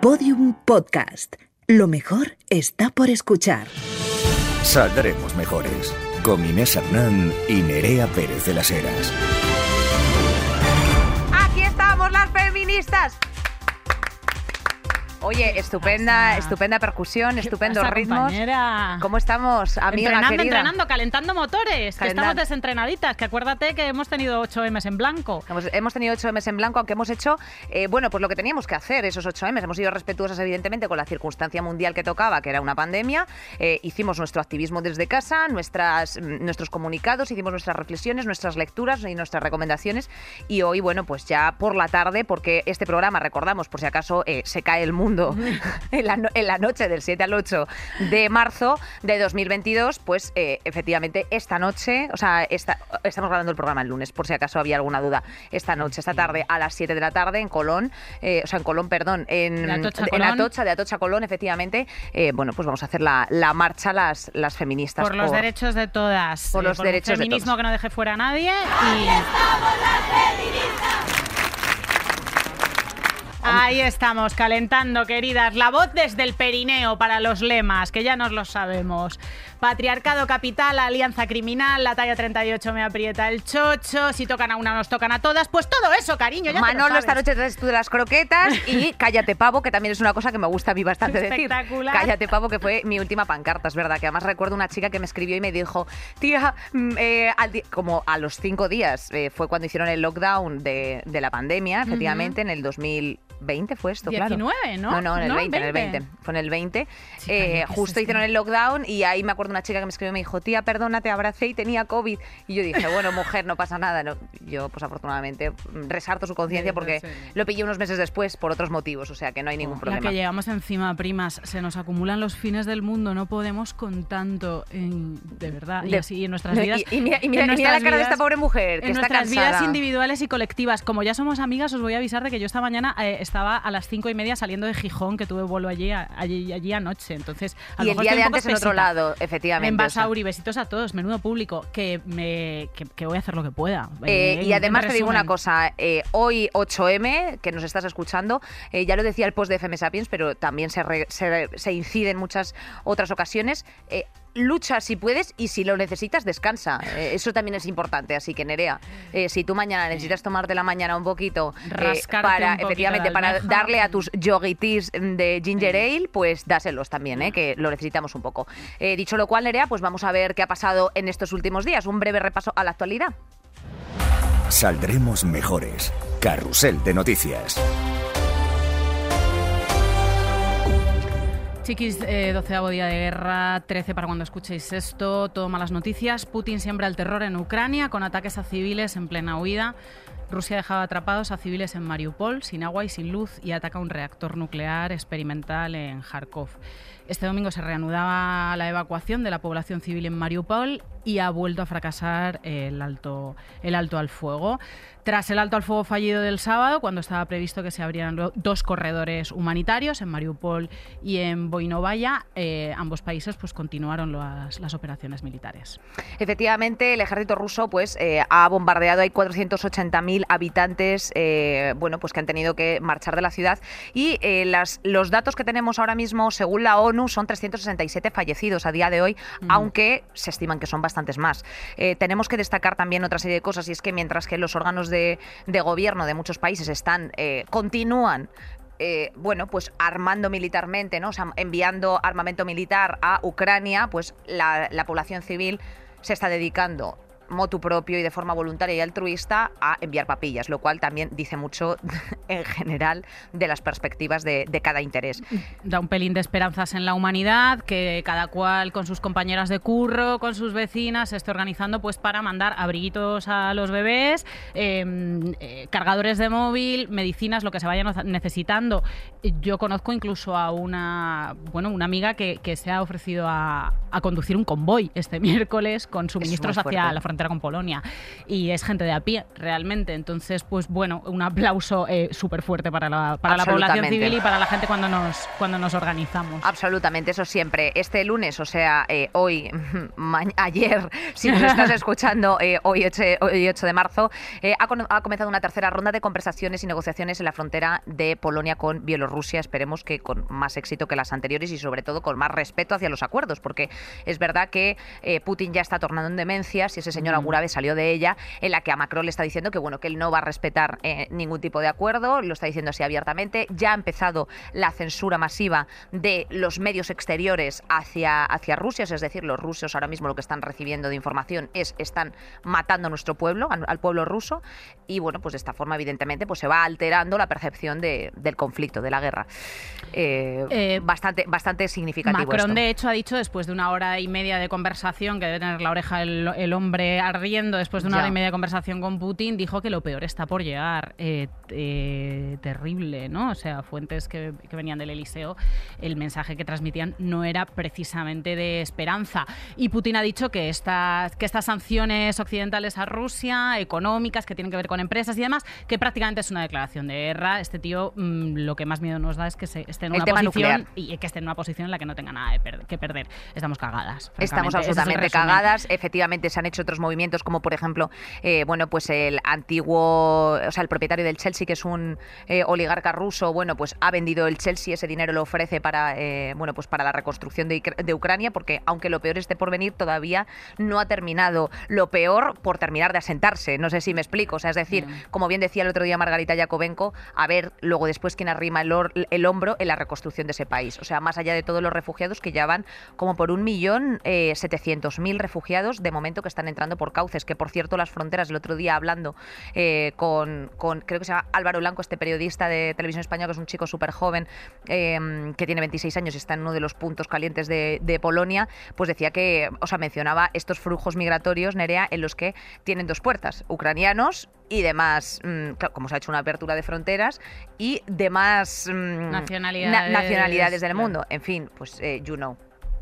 Podium Podcast. Lo mejor está por escuchar. Saldremos mejores. Con Inés Hernán y Nerea Pérez de las Heras. Aquí estamos las feministas. Oye, estupenda, estupenda percusión, estupendos pasa, ritmos. compañera? ¿Cómo estamos, amiga entrenando, querida? entrenando, calentando motores, que estamos desentrenaditas, que acuérdate que hemos tenido 8 M's en blanco. Hemos, hemos tenido 8 M's en blanco, aunque hemos hecho, eh, bueno, pues lo que teníamos que hacer, esos 8 M's. Hemos sido respetuosas, evidentemente, con la circunstancia mundial que tocaba, que era una pandemia. Eh, hicimos nuestro activismo desde casa, nuestras, mm, nuestros comunicados, hicimos nuestras reflexiones, nuestras lecturas y nuestras recomendaciones. Y hoy, bueno, pues ya por la tarde, porque este programa, recordamos, por si acaso eh, se cae el mundo en, la, en la noche del 7 al 8 de marzo de 2022, pues eh, efectivamente esta noche, o sea, esta, estamos grabando el programa el lunes, por si acaso había alguna duda, esta noche, esta tarde, a las 7 de la tarde en Colón, eh, o sea, en Colón, perdón, en, De Atocha, en Colón. Atocha, de Atocha Colón, efectivamente, eh, bueno, pues vamos a hacer la, la marcha las, las feministas. Por los derechos de todas. por los un derechos de feminismo todos. que no deje fuera a nadie. Y... Ahí estamos, calentando, queridas. La voz desde el perineo para los lemas, que ya nos lo sabemos. Patriarcado capital, alianza criminal, la talla 38 me aprieta el chocho, si tocan a una nos tocan a todas. Pues todo eso, cariño, ya te lo Manolo, esta noche traes tú de las croquetas y Cállate Pavo, que también es una cosa que me gusta a mí bastante decir. Espectacular. Cállate Pavo, que fue mi última pancarta, es verdad. Que además recuerdo una chica que me escribió y me dijo, tía, mm, eh, al como a los cinco días eh, fue cuando hicieron el lockdown de, de la pandemia, efectivamente, en el 2020 fue esto, claro. 19, ¿no? No, no, en el No, 20, en el 20. 20. Fue en el 20. Sí, Eh, justo es hicieron que- el lockdown y ahí me acuerdo una chica que me escribió y me dijo, tía, perdona, te abracé y tenía COVID. Y yo dije, bueno, mujer, no pasa nada. No, yo, pues afortunadamente, resarto su conciencia porque lo pillé unos meses después por otros motivos, o sea que no hay ningún La problema. que llevamos encima, primas, se nos acumulan los fines del mundo, no podemos con tanto, en- de verdad, y De- así en nuestras vidas. Y, y mira, y mira- y mira la cara de esta vidas- pobre mujer, que En está nuestras cansada. vidas individuales y colectivas. Como ya somos amigas, os voy a avisar de que yo esta mañana eh, estaba a las cinco y media saliendo de Gijón, que tuve vuelo allí, allí, allí anoche. Entonces, a lo y el día de antes en otro lado, efectivamente. En. Basauri, besitos a todos, menudo público, que, me, que, que voy a hacer lo que pueda. Eh, Eh, y además te digo una cosa, eh, hoy 8M, que nos estás escuchando, ya lo decía el post de FM Sapiens, pero también se, re- se, se incide en muchas otras ocasiones. Lucha si puedes y si lo necesitas, descansa. Eh, eso también es importante. Así que, Nerea, eh, si tú mañana necesitas tomarte la mañana un poquito eh, para, un poquito efectivamente, para darle a tus yogitis de ginger ale, pues dáselos también, eh, que lo necesitamos un poco. Eh, dicho lo cual, Nerea, pues vamos a ver qué ha pasado en estos últimos días. Un breve repaso a la actualidad. Saldremos mejores. Carrusel de noticias. Chiquis, eh, doceavo día de guerra, 13 para cuando escuchéis esto, todo malas noticias. Putin siembra el terror en Ucrania con ataques a civiles en plena huida. Rusia dejaba atrapados a civiles en Mariupol, sin agua y sin luz, y ataca un reactor nuclear experimental en Kharkov. Este domingo se reanudaba la evacuación de la población civil en Mariupol y ha vuelto a fracasar el alto, el alto al fuego. Tras el alto al fuego fallido del sábado, cuando estaba previsto que se abrieran dos corredores humanitarios en Mariupol y en Voinovaya, eh, ambos países pues, continuaron las, las operaciones militares. Efectivamente, el ejército ruso pues eh, ha bombardeado, hay 480.000 habitantes eh, bueno, pues que han tenido que marchar de la ciudad y eh, las, los datos que tenemos ahora mismo, según la ONU, son 367 fallecidos a día de hoy, aunque se estiman que son bastantes más. Eh, tenemos que destacar también otra serie de cosas y es que mientras que los órganos de, gobierno de muchos países están, eh, continúan eh, bueno, pues armando militarmente, ¿no? Enviando armamento militar a Ucrania, pues la, la población civil se está dedicando motu propio y de forma voluntaria y altruista a enviar papillas, lo cual también dice mucho en general de las perspectivas de, de cada interés. Da un pelín de esperanzas en la humanidad, que cada cual con sus compañeras de curro, con sus vecinas, se esté organizando pues para mandar abriguitos a los bebés, eh, eh, cargadores de móvil, medicinas, lo que se vaya no- necesitando. Yo conozco incluso a una, bueno, una amiga que, que se ha ofrecido a, a conducir un convoy este miércoles con suministros hacia la frontera frontera con Polonia. Y es gente de a pie, realmente. Entonces, pues bueno, un aplauso eh, súper fuerte para, la, para la población civil y para la gente cuando nos, cuando nos organizamos. Absolutamente, eso siempre. Este lunes, o sea, eh, hoy, ayer, si nos estás escuchando, eh, hoy, 8, hoy 8 de marzo, ha, ha comenzado una tercera ronda de conversaciones y negociaciones en la frontera de Polonia con Bielorrusia. Esperemos que con más éxito que las anteriores y sobre todo con más respeto hacia los acuerdos, porque es verdad que eh, Putin ya está tornando en demencia, si ese señor Agurave salió de ella, en la que a Macron le está diciendo que bueno que él no va a respetar eh, ningún tipo de acuerdo, lo está diciendo así abiertamente. Ya ha empezado la censura masiva de los medios exteriores hacia, hacia Rusia, es decir, los rusos ahora mismo lo que están recibiendo de información es están matando a nuestro pueblo, al pueblo ruso, y bueno, pues de esta forma evidentemente pues se va alterando la percepción de, del conflicto, de la guerra. Eh, bastante, bastante significativo. Macron, de hecho, ha dicho después de una hora y media de conversación, que debe tener la oreja el, hombre ardiendo, después de una hora y media de conversación con Putin, dijo que lo peor está por llegar. Eh, eh, terrible, ¿no? O sea, fuentes que, venían del Eliseo, el mensaje que transmitían no era precisamente de esperanza. Y Putin ha dicho que estas, que estas sanciones occidentales a Rusia, económicas, que tienen que ver con empresas y demás, que prácticamente es una declaración de guerra. Este tío mm, lo que más miedo nos da es que se esté en una posición y que esté en una posición en la que no tenga nada que perder. Estamos cagadas. Estamos absolutamente cagadas. Efectivamente, se han hecho otros movimientos, como por ejemplo, eh, bueno, pues el antiguo, o sea, el propietario del Chelsea, que es un eh, oligarca ruso, bueno, pues ha vendido el Chelsea, ese dinero lo ofrece para, eh, bueno, pues para la reconstrucción de, de, Ucrania, porque aunque lo peor esté por venir, todavía no ha terminado lo peor por terminar de asentarse. No sé si me explico. O sea, es decir, como bien decía el otro día Margarita Yakovenko, a ver luego después quién arrima el, el hombro en la reconstrucción de ese país. O sea, más allá de todos los refugiados que ya van como por un millón setecientos mil refugiados de momento que están entrando por cauces, que por cierto las fronteras, el otro día hablando eh, con, con, creo que se llama Álvaro Blanco, este periodista de televisión española, que es un chico súper joven, em, que tiene 26 años y está en uno de los puntos calientes de, de, Polonia, pues decía que, o sea, mencionaba estos flujos migratorios, Nerea, en los que tienen dos puertas, ucranianos y demás, mm, como se ha hecho una apertura de fronteras, y demás mm, nacionalidades, nacionalidades del mundo. En fin, pues eh, you know.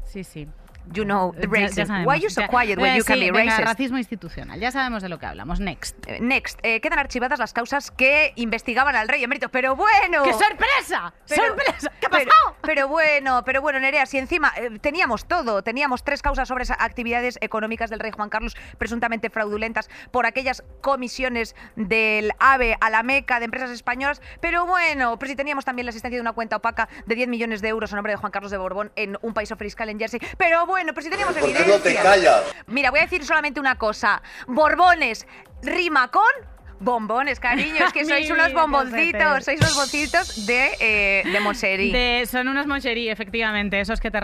Sí, sí you know the racism. Why you so quiet when you can be racist? racismo institucional. Ya sabemos de lo que hablamos. Next. Eh, next. Eh, quedan archivadas las causas que investigaban al rey emérito. Pero bueno. ¡Qué sorpresa! ¡Sorpresa! ¿Qué ha pasado? Pero, bueno, pero bueno, Nerea, si encima eh, teníamos todo, teníamos tres causas sobre esas actividades económicas del rey Juan Carlos presuntamente fraudulentas por aquellas comisiones del AVE a la Meca de empresas españolas. Pero bueno, pero si teníamos también la existencia de una cuenta opaca de 10 millones de euros a nombre de Juan Carlos de Borbón en un país fiscal en Jersey. Pero bueno, bueno, pero si teníamos evidencia. ¿Por qué no te callas? Mira, voy a decir solamente una cosa. Borbones rima con Bombones, cariño, es que sois unos bomboncitos, sois unos bomboncitos de, eh, de Moncherí. son unos Moncherí, efectivamente, esos que te,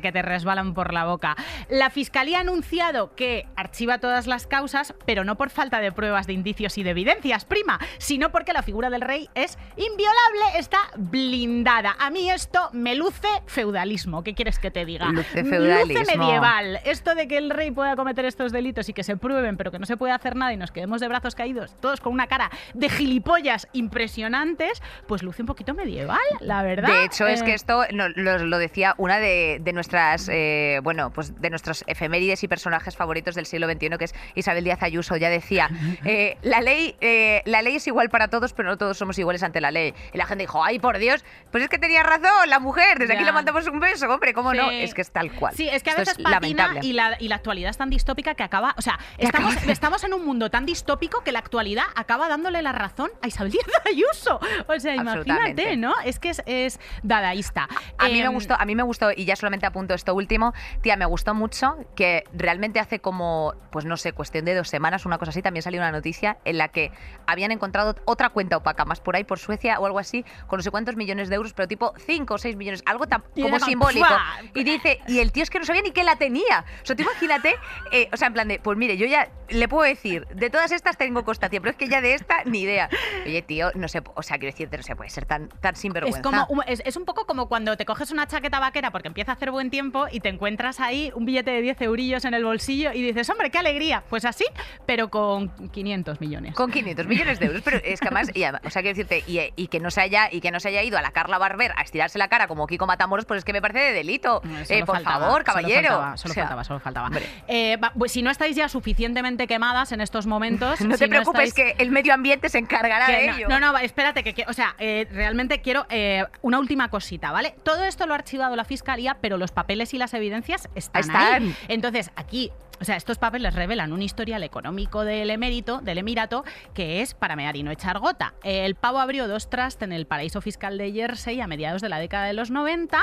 que te resbalan por la boca. La Fiscalía ha anunciado que archiva todas las causas, pero no por falta de pruebas, de indicios y de evidencias, prima, sino porque la figura del rey es inviolable, está blindada. A mí esto me luce feudalismo, ¿qué quieres que te diga? Luce feudalismo. Luce medieval. Esto de que el rey pueda cometer estos delitos y que se prueben, pero que no se puede hacer nada y nos quedemos de brazos caídos, con una cara de gilipollas impresionantes, pues luce un poquito medieval, la verdad. De hecho, es que eh, esto lo, decía una de, nuestras, eh, bueno, pues de nuestros efemérides y personajes favoritos del siglo XXI, que es Isabel Díaz Ayuso. Ya decía, eh, la ley, la ley es igual para todos, pero no todos somos iguales ante la ley. Y la gente dijo, ay, por Dios, pues es que tenía razón la mujer. Desde aquí le mandamos un beso, hombre, ¿cómo no? Es que es tal cual. Sí, es que a veces patina y la, y la actualidad es tan distópica que acaba, o sea, estamos, estamos en un mundo tan distópico que la actualidad acaba dándole la razón a Isabel Díaz Ayuso. O sea, imagínate, ¿no? Es que es, dadaísta. A, mí me em, gustó, a mí me gustó, y ya solamente apunto esto último, tía, me gustó mucho que realmente hace como, pues no sé, cuestión de dos semanas, una cosa así, también salió una noticia en la que habían encontrado otra cuenta opaca, más por ahí, por Suecia o algo así, con no sé cuántos millones de euros, pero tipo 5 o 6 millones, algo tan, como simbólico. Y dice, y el tío es que no sabía ni que la tenía. O sea, tú imagínate, eh, o sea, en plan de, pues mire, yo ya le puedo decir, de todas estas tengo constancia, pero es que ya de esta ni idea. Oye, tío, no sé, o sea, quiero decirte, no se puede ser tan, tan sinvergüenza. Es, como, un- es, es un poco como cuando te coges una chaqueta vaquera porque empieza a hacer buen tiempo y te encuentras ahí un billete de 10 eurillos en el bolsillo y dices, hombre, qué alegría. Pues así, pero con 500 millones. Con 500 millones de euros, pero es que además, y además- o sea, quiero decirte, y, y que no se haya y que no se haya ido a la Carla Barber a estirarse la cara como Kiko Matamoros, pues es que me parece de delito. Eh, Eh, solo por faltaba, favor, solo caballero. faltaba, solo O sea, faltaba, solo faltaba. hombre. Eh, pues si no estáis ya suficientemente quemadas en estos momentos. No si te preocupes estáis- que el medio ambiente se encargará que de no, ello. no, no, espérate, que, que- o sea, eh, realmente quiero eh, una última cosita, ¿vale? Todo esto lo ha archivado la fiscalía, pero los papeles y las evidencias están, Están. ahí. Entonces, aquí. O sea, estos papeles revelan un historial económico del emérito, del emirato, que es para mear y no echar gota. El pavo abrió dos trusts en el paraíso fiscal de Jersey a mediados de la década de los 90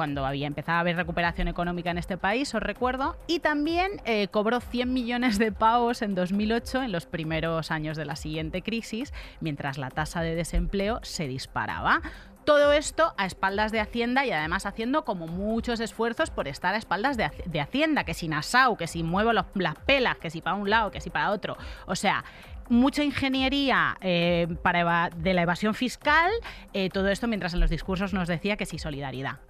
cuando había empezado a haber recuperación económica en este país, os recuerdo, y también eh, cobró 100 millones de pavos en 2008, en los primeros años de la siguiente crisis, mientras la tasa de desempleo se disparaba. Todo esto a espaldas de Hacienda y además haciendo como muchos esfuerzos por estar a espaldas de, Hac- de Hacienda, que si Nassau, que si muevo las pelas, que si para un lado, que si para otro. O sea, mucha ingeniería eh, para de la evasión fiscal, eh, todo esto mientras en los discursos nos decía que sí solidaridad.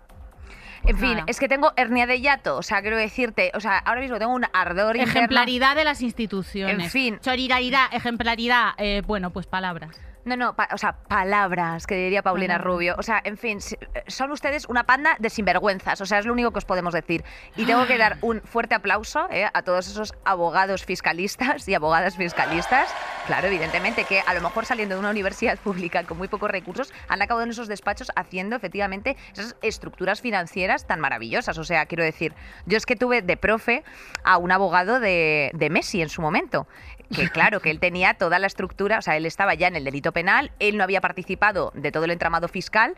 En fin, es que tengo hernia de hiato. O sea, quiero decirte, o sea, ahora mismo tengo un ardor interno. Ejemplaridad de las instituciones. En fin. Solidaridad, ejemplaridad. eh, bueno, pues palabras. No, no, o sea, palabras que diría Paulina. Rubio. O sea, en fin, si- son ustedes una panda de sinvergüenzas. O sea, es lo único que os podemos decir. Y tengo que dar un fuerte aplauso eh, a todos esos abogados fiscalistas y abogadas fiscalistas. Claro, evidentemente, que a lo mejor saliendo de una universidad pública con muy pocos recursos, han acabado en esos despachos haciendo efectivamente esas estructuras financieras tan maravillosas. O sea, quiero decir, yo es que tuve de profe a un abogado de, de Messi en su momento. Que claro, que él tenía toda la estructura, o sea, él estaba ya en el delito penal, él no había participado de todo el entramado fiscal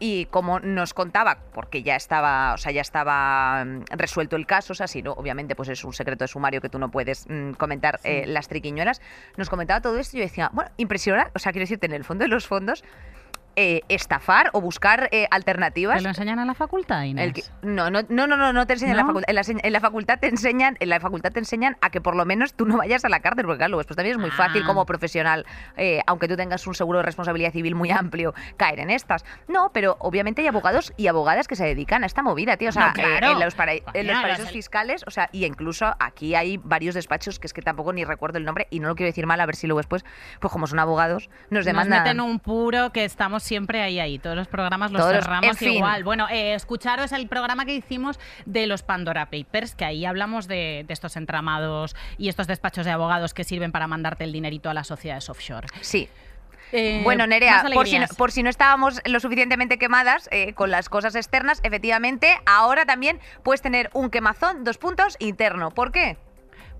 y como nos contaba, porque ya estaba, o sea, ya estaba mm, resuelto el caso, o sea, si no, obviamente, pues es un secreto de sumario que tú no puedes mm, comentar eh, las triquiñuelas, nos comentaba todo esto y yo decía, bueno, impresionante, o sea, quiero decirte, en el fondo de los fondos, eh, estafar o buscar eh, alternativas. ¿Te lo enseñan a la facultad, Inés? Que- no, no, no, no, no, no te enseñan en la ¿No? facultad. En la, se- en la facultad te enseñan, en la facultad te enseñan a que por lo menos tú no vayas a la cárcel, porque claro, pues también es muy fácil Ah. como profesional, eh, aunque tú tengas un seguro de responsabilidad civil muy amplio, caer en estas. No, pero obviamente hay abogados y abogadas que se dedican a esta movida, tío. O sea, No, claro. eh, en los, para- en los paraísos fiscales, o sea, y incluso aquí hay varios despachos que es que tampoco ni recuerdo el nombre y no lo quiero decir mal, a ver si luego después, pues como son abogados, nos Nos demandan. meten un puro que estamos siempre ahí, ahí. Todos los programas los Todos cerramos fin. igual. Bueno, eh, escucharos el programa que hicimos de los Pandora Papers, que ahí hablamos de, de estos entramados y estos despachos de abogados que sirven para mandarte el dinerito a las sociedades offshore. Sí, Eh, Bueno, Nerea, por si, no, por si no estábamos lo suficientemente quemadas eh, con las cosas externas, efectivamente, ahora también puedes tener un quemazón, dos puntos, interno. ¿Por qué?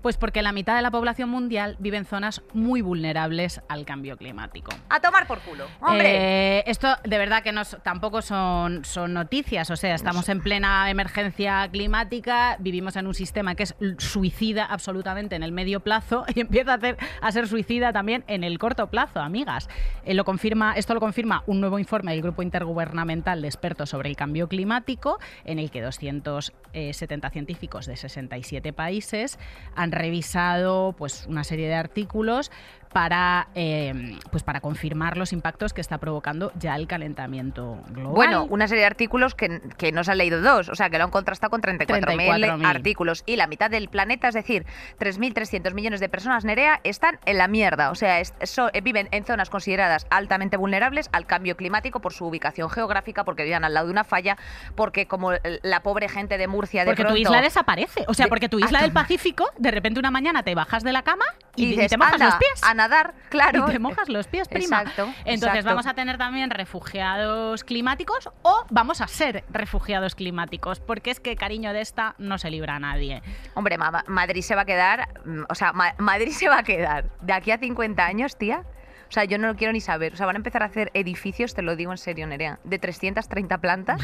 Pues porque la mitad de la población mundial vive en zonas muy vulnerables al cambio climático. A tomar por culo. Hombre. Eh, esto de verdad que no, tampoco son, son noticias, o sea, estamos en plena emergencia climática, vivimos en un sistema que es suicida absolutamente en el medio plazo y empieza a, hacer, a ser suicida también en el corto plazo, amigas. Eh, lo confirma, esto lo confirma un nuevo informe del Grupo Intergubernamental de Expertos sobre el Cambio Climático, en el que 270 científicos de 67 países han revisado pues, una serie de artículos para, eh, pues para confirmar los impactos que está provocando ya el calentamiento global. Bueno, una serie de artículos que, que no se han leído dos, o sea, que lo han contrastado con 34.000 34.000. artículos. Y la mitad del planeta, es decir, 3.300 millones de personas, Nerea, están en la mierda. O sea, es- so- eh, viven en zonas consideradas altamente vulnerables al cambio climático por su ubicación geográfica, porque viven al lado de una falla, porque como la pobre gente de Murcia de porque tu isla desaparece. O sea, porque tu isla del. Pacífico, de repente una mañana te bajas de la cama y, y, y dices, te mojas "Anda, los pies. Nadar, claro. Y te mojas los pies, prima. Exacto, Entonces exacto. vamos a tener también refugiados climáticos o vamos a ser refugiados climáticos, porque es que cariño de esta no se libra a nadie. Hombre, ma- Madrid se va a quedar, mm, o sea, Ma- Madrid se va a quedar de aquí a 50 años, tía. O sea, yo no lo quiero ni saber. O sea, van a empezar a hacer edificios, te lo digo en serio, Nerea, de 330 plantas.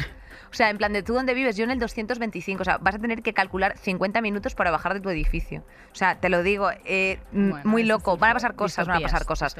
O sea, en plan de tú dónde vives, yo en el 225. O sea, vas a tener que calcular 50 minutos para bajar de tu edificio. O sea, te lo digo, eh, Bueno, muy loco. Van a pasar cosas, van a pasar cosas.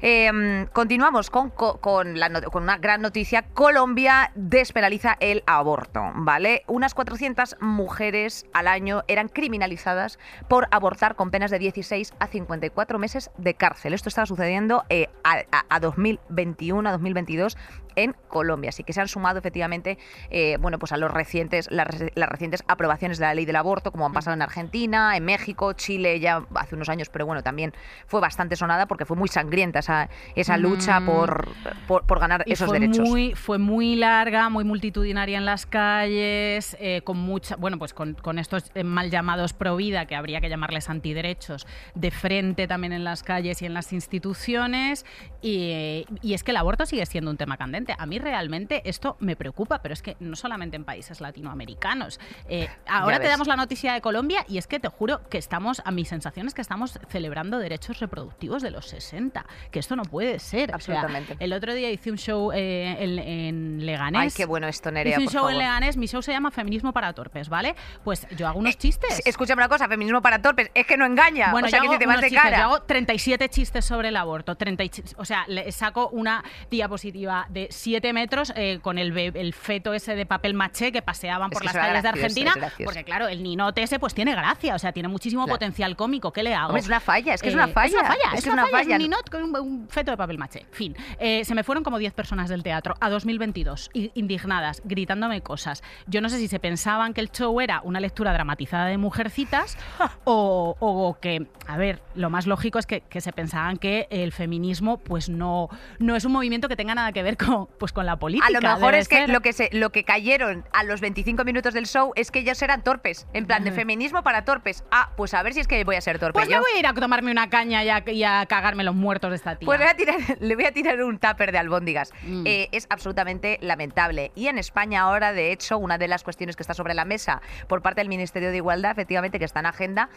Eh, continuamos con, co- con, la con una gran noticia. Colombia despenaliza el aborto, ¿vale? Unas 400 mujeres al año eran criminalizadas por abortar con penas de 16 a 54 meses de cárcel. Esto estaba sucediendo eh, a, a- a 2021, a 2022 en Colombia. Así que se han sumado efectivamente, eh, bueno, pues a los recientes, las, reci- las recientes aprobaciones de la ley del aborto, como han pasado en Argentina, en México, Chile ya hace unos años, pero bueno, también fue bastante sonada porque fue muy sangrienta esa, esa lucha Mm. por, por, por ganar Y esos fue derechos. Muy, fue muy larga, muy multitudinaria en las calles, eh, con mucha, bueno, pues con, con estos eh, mal llamados pro vida, que habría que llamarles antiderechos, de frente también en las calles y en las instituciones. Y, y es que el aborto sigue siendo un tema candente. A mí realmente esto me preocupa, pero es que no solamente en países latinoamericanos. Eh, ahora te damos la noticia de Colombia y es que te juro que estamos, a mi sensación es que estamos celebrando derechos reproductivos de los 60, que esto no puede ser. O sea, Absolutamente. el otro día hice un show eh, en, en Leganés. Ay, qué bueno esto, Nerea, Hice un por show favor. en Leganés, mi show se llama Feminismo para Torpes, ¿vale? Pues yo hago unos chistes. Eh, Escúchame una cosa, feminismo para torpes, es que no engaña. Bueno, o sea, yo que hago si te vas de chistes, cara. yo hago 37 chistes sobre el aborto. 30 y ch- o sea, le saco una diapositiva de 7 metros eh, con el, feto ese de papel maché que paseaban Es por que las calles de Argentina. Porque claro, el ninote ese pues tiene gracia, o sea, tiene muchísimo Claro. potencial cómico. ¿Qué le hago? Hombre, es una falla, es que es Eh, una falla. Es una falla, es una falla, es un ninot con un, un feto de papel maché. Fin. Eh, se me fueron como 10 personas del teatro a 2022, i- indignadas, gritándome cosas. Yo no sé si se pensaban que el show era una lectura dramatizada de Mujercitas o, o que, a ver, lo más lógico es que, que se pensaban que el feminismo pues no, no es un movimiento que tenga nada que ver con, pues, con la política. A lo mejor es que ser- lo que se lo que cayeron a los 25 minutos del show es que ellos eran torpes, en plan de feminismo para torpes. Ah, pues a ver si es que voy a ser torpe Pues yo. me voy a ir a tomarme una caña y a, y a cagarme los muertos de esta tía. Pues le voy a tirar, le voy a tirar un tupper de albóndigas. Mm. Eh, es absolutamente lamentable. Y en España ahora, de hecho, una de las cuestiones que está sobre la mesa por parte del Ministerio de Igualdad, efectivamente, que está en agenda,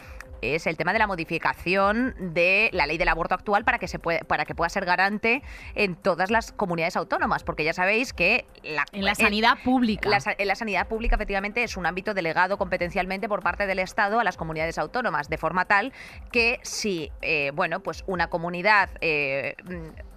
es el tema de la modificación de la ley del aborto actual para que, se puede, para que pueda ser garante en todas las comunidades autónomas. Porque ya sabéis que la, en la en- sanidad pública. la, sa- la sanidad pública, efectivamente, es un ámbito delegado competencialmente por parte del Estado a las comunidades autónomas, de forma tal que si, eh, bueno, pues una comunidad eh,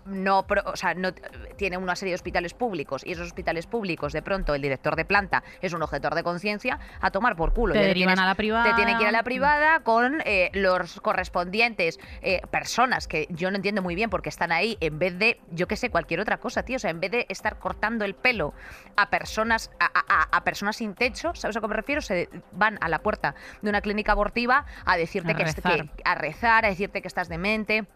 no, pro- o sea, no t- tiene una serie de hospitales públicos y esos hospitales públicos, de pronto, el director de planta es un objetor de conciencia, a tomar por culo. Te Ya derivan tienes- a la privada. Te tiene que ir a la privada con eh, los correspondientes eh, personas que yo no entiendo muy bien porque están ahí en vez de, yo qué sé, cualquier otra cosa, tío. O sea, en vez de estar cortando el pelo a personas, a, a- a- a personas sin techo, ¿sabes a qué me refiero? Se van a la puerta de una clínica abortiva a decirte A que, rezar. que- a rezar, a decirte que estás demente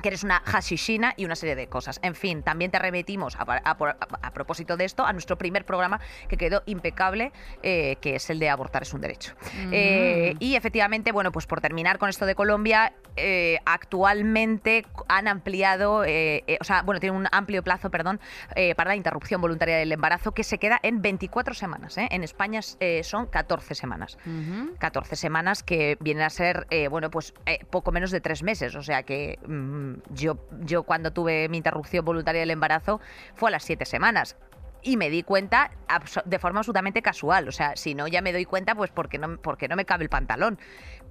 que eres una hashishina y una serie de cosas. En fin, también te remitimos a, a- a- a propósito de esto a nuestro primer programa que quedó impecable, eh, que es el de abortar es un derecho. Eh, y efectivamente, bueno, pues por terminar con esto de Colombia, eh, actualmente han ampliado, o sea, bueno, tiene un amplio plazo, perdón, para la interrupción voluntaria del embarazo que se queda en 24 semanas. En España son 14 semanas. Ujú. 14 semanas que vienen a ser, bueno, pues poco menos de tres meses. O sea que mm, yo, yo cuando tuve mi interrupción voluntaria del embarazo fue a las siete semanas. Y me di cuenta de forma absolutamente casual. O sea, si no, ya me doy cuenta, pues porque no, porque no me cabe el pantalón.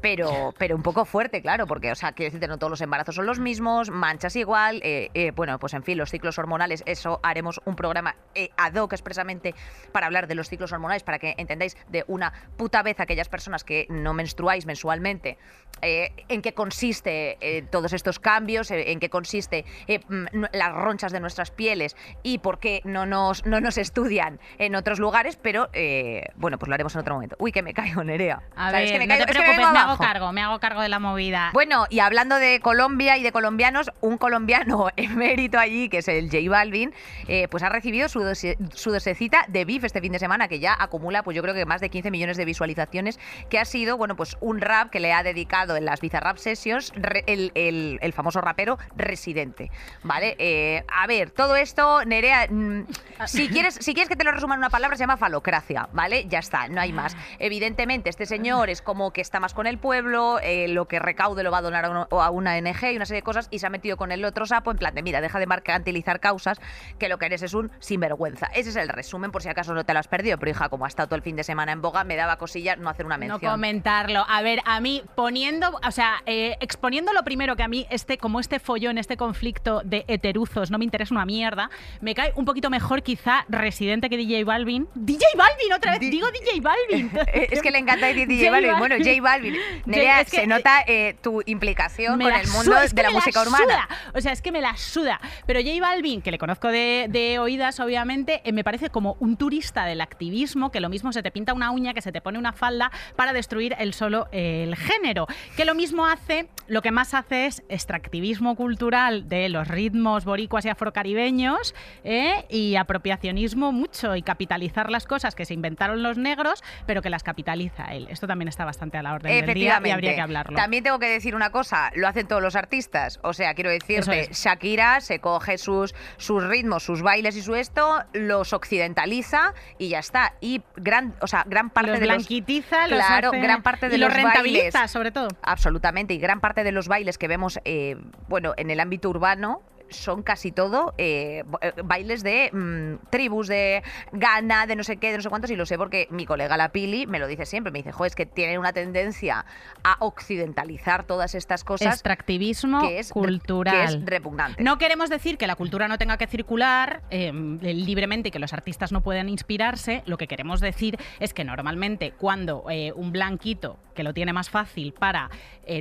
Pero, pero un poco fuerte, claro, porque, o sea, quiero decirte, no todos los embarazos son los mismos, manchas igual. eh, eh, bueno, pues en fin, los ciclos hormonales, eso haremos un programa eh, ad hoc expresamente para hablar de los ciclos hormonales, para que entendáis de una puta vez aquellas personas que no menstruáis mensualmente, eh, en qué consiste eh, todos estos cambios, en qué consiste mm, las ronchas de nuestras pieles y por qué no nos, no nos estudian en otros lugares, pero eh, bueno, pues lo haremos en otro momento. Uy, que me caigo, Nerea. A O sea, es ver, que me no caigo- te es que me vengo hago cargo, me hago cargo de la movida. Bueno, y hablando de Colombia y de colombianos, un colombiano emérito allí, que es el J Balvin, eh, pues ha recibido su, dose- su dosecita de beef este fin de semana, que ya acumula, pues yo creo que más de 15 millones de visualizaciones, que ha sido, bueno, pues un rap que le ha dedicado en las Bizarrap Sessions el, el- el famoso rapero Residente, ¿vale? Eh, a ver, todo esto, Nerea, mm, si quieres, si quieres que te lo resuma en una palabra, se llama falocracia, ¿vale? Ya está, no hay más. Evidentemente, este señor es como que está más con el pueblo, eh, lo que recaude lo va a donar a, uno- a una ONG y una serie de cosas, y se ha metido con el otro sapo en plan de, mira, deja de mercantilizar causas, que lo que eres es un sinvergüenza. Ese es el resumen, por si acaso no te lo has perdido, pero hija, como ha estado todo el fin de semana en boga, me daba cosilla no hacer una No mención. comentarlo. A ver, a mí poniendo, o sea, eh, exponiendo lo primero que a mí este, como este follón, este conflicto de heteruzos no me interesa una mierda, me cae un poquito mejor quizá Residente que DJ Balvin. DJ Balvin otra vez, Di- digo DJ Balvin. Eh, es que le encanta decir DJ Balvin. Balvin. Bueno, J Balvin. J- Nerea, es que, se nota eh, tu implicación con la el mundo suda, es que de la música urbana. suda. O sea, es que me la suda. Pero J Balvin, que le conozco de, de oídas, obviamente, eh, me parece como un turista del activismo, que lo mismo se te pinta una uña, que se te pone una falda para destruir el solo eh, el género. Que lo mismo hace, lo que más hace es extractivismo cultural de los ritmos boricuas y afrocaribeños eh, y apropiacionismo mucho y capitalizar las cosas que se inventaron los negros, pero que las capitaliza él. Esto también está bastante a la orden del y Efectivamente. habría que hablarlo. También tengo que decir una cosa, lo hacen todos los artistas. O sea, quiero decirte, es. Shakira se coge sus, sus ritmos, sus bailes y su esto, los occidentaliza y ya está. Y gran, o sea, gran parte los de los blanquitiza, los Claro, hace- gran parte de y los los rentabiliza, bailes. sobre todo. Absolutamente, y gran parte de los bailes que vemos, eh, bueno, en el ámbito urbano son casi todo eh, eh, bailes de mm, tribus, de Ghana, de no sé qué, de no sé cuántos, y lo sé porque mi colega la Pili me lo dice siempre, me dice, jo, es que tienen una tendencia a occidentalizar todas estas cosas Extractivismo que es, cultural. que es repugnante. No queremos decir que la cultura no tenga que circular eh, libremente y que los artistas no puedan inspirarse. Lo que queremos decir es que normalmente cuando eh, un blanquito que lo tiene más fácil para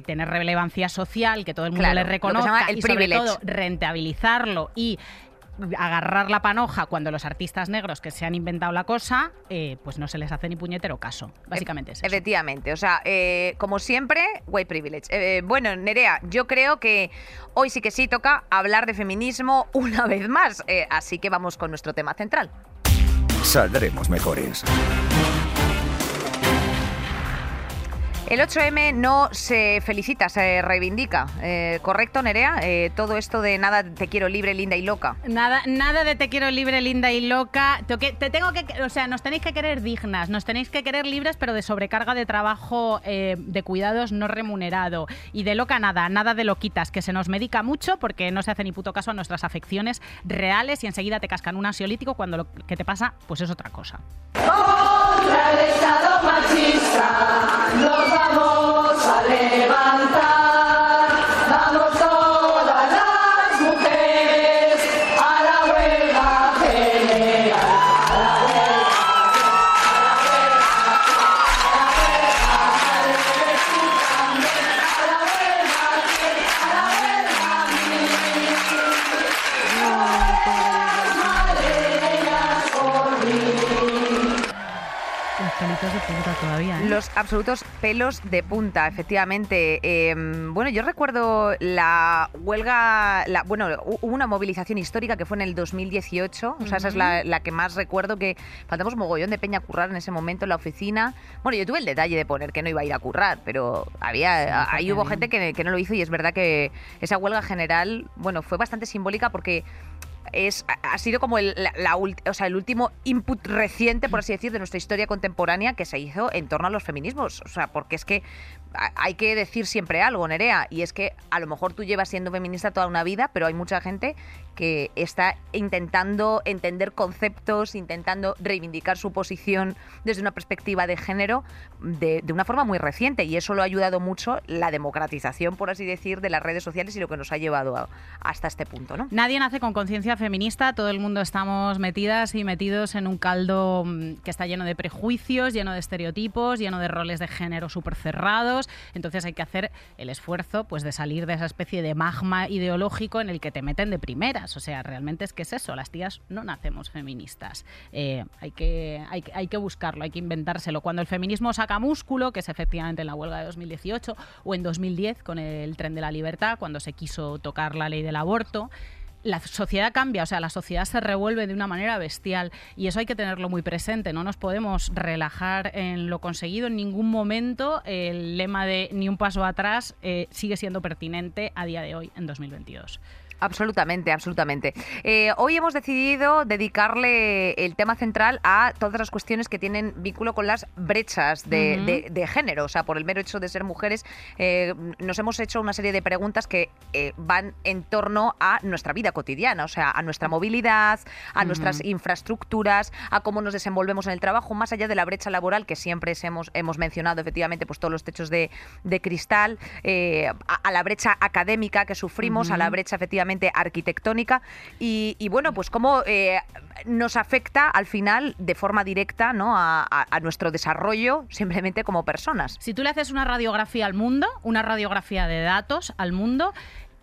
tener relevancia social, que todo el mundo Claro, le reconozca y sobre todo rentabilizarlo y agarrar la panoja cuando los artistas negros que se han inventado la cosa, eh, pues no se les hace ni puñetero caso. Básicamente es eso. Efectivamente, o sea, eh, como siempre, white privilege. Eh, bueno, Nerea, yo creo que hoy sí que sí toca hablar de feminismo una vez más, eh, así que vamos con nuestro tema central. Saldremos mejores. El 8M no se felicita, se reivindica. Eh, ¿Correcto, Nerea? Eh, todo esto de nada te quiero libre, linda y loca. Nada, nada de te quiero libre, linda y loca. Te, tengo que, o sea, nos tenéis que querer dignas, nos tenéis que querer libres, pero de sobrecarga de trabajo, eh, de cuidados no remunerado y de loca nada, nada de loquitas, que se nos medica mucho porque no se hace ni puto caso a nuestras afecciones reales y enseguida te cascan un ansiolítico cuando lo que te pasa, pues es otra cosa. Contra el Estado machista nos vamos a levantar. Todavía, ¿eh? Los absolutos pelos de punta, efectivamente. Eh, bueno, yo recuerdo la huelga, la, bueno, hu- hubo una movilización histórica que fue en el 2018, o sea, esa es la, la que más recuerdo que faltamos mogollón de peña a currar en ese momento en la oficina. Bueno, yo tuve el detalle de poner que no iba a ir a currar, pero había, Sí, ahí hubo gente que, que no lo hizo y es verdad que esa huelga general, bueno, fue bastante simbólica porque es, ha sido como el, la- o sea, el último input reciente, por así decir, de nuestra historia contemporánea que se hizo en torno a los feminismos. O sea, porque es que hay que decir siempre algo, Nerea, y es que a lo mejor tú llevas siendo feminista toda una vida, pero hay mucha gente que está intentando entender conceptos, intentando reivindicar su posición desde una perspectiva de género de, de una forma muy reciente, y eso lo ha ayudado mucho la democratización, por así decir, de las redes sociales y lo que nos ha llevado hasta este punto, ¿no? Nadie nace con conciencia feminista, todo el mundo estamos metidas y metidos en un caldo mm, que está lleno de prejuicios, lleno de estereotipos, lleno de roles de género súper cerrados. Entonces hay que hacer el esfuerzo pues, de salir de esa especie de magma ideológico en el que te meten de primeras. O sea, realmente es que es eso, las tías no nacemos feministas. Eh, hay, que, hay, hay que buscarlo, hay que inventárselo. Cuando el feminismo saca músculo, que es efectivamente en la huelga de 2018 o en 2010 con el tren de la libertad, cuando se quiso tocar la ley del aborto, la sociedad cambia, o sea, la sociedad se revuelve de una manera bestial y eso hay que tenerlo muy presente, no nos podemos relajar en lo conseguido en ningún momento. El lema de ni un paso atrás eh, sigue siendo pertinente a día de hoy, en 2022. Absolutamente, absolutamente. Eh, hoy hemos decidido dedicarle el tema central a todas las cuestiones que tienen vínculo con las brechas de, de- de género. O sea, por el mero hecho de ser mujeres, eh, nos hemos hecho una serie de preguntas que eh, van en torno a nuestra vida cotidiana, o sea, a nuestra movilidad, a nuestras infraestructuras, a cómo nos desenvolvemos en el trabajo, más allá de la brecha laboral que siempre hemos, hemos mencionado, efectivamente, pues todos los techos de, de cristal, eh, a, a la brecha académica que sufrimos, a la brecha efectivamente arquitectónica y, bueno, pues cómo eh, nos afecta al final de forma directa ¿no? a nuestro desarrollo simplemente como personas. Si tú le haces una radiografía al mundo, una radiografía de datos al mundo,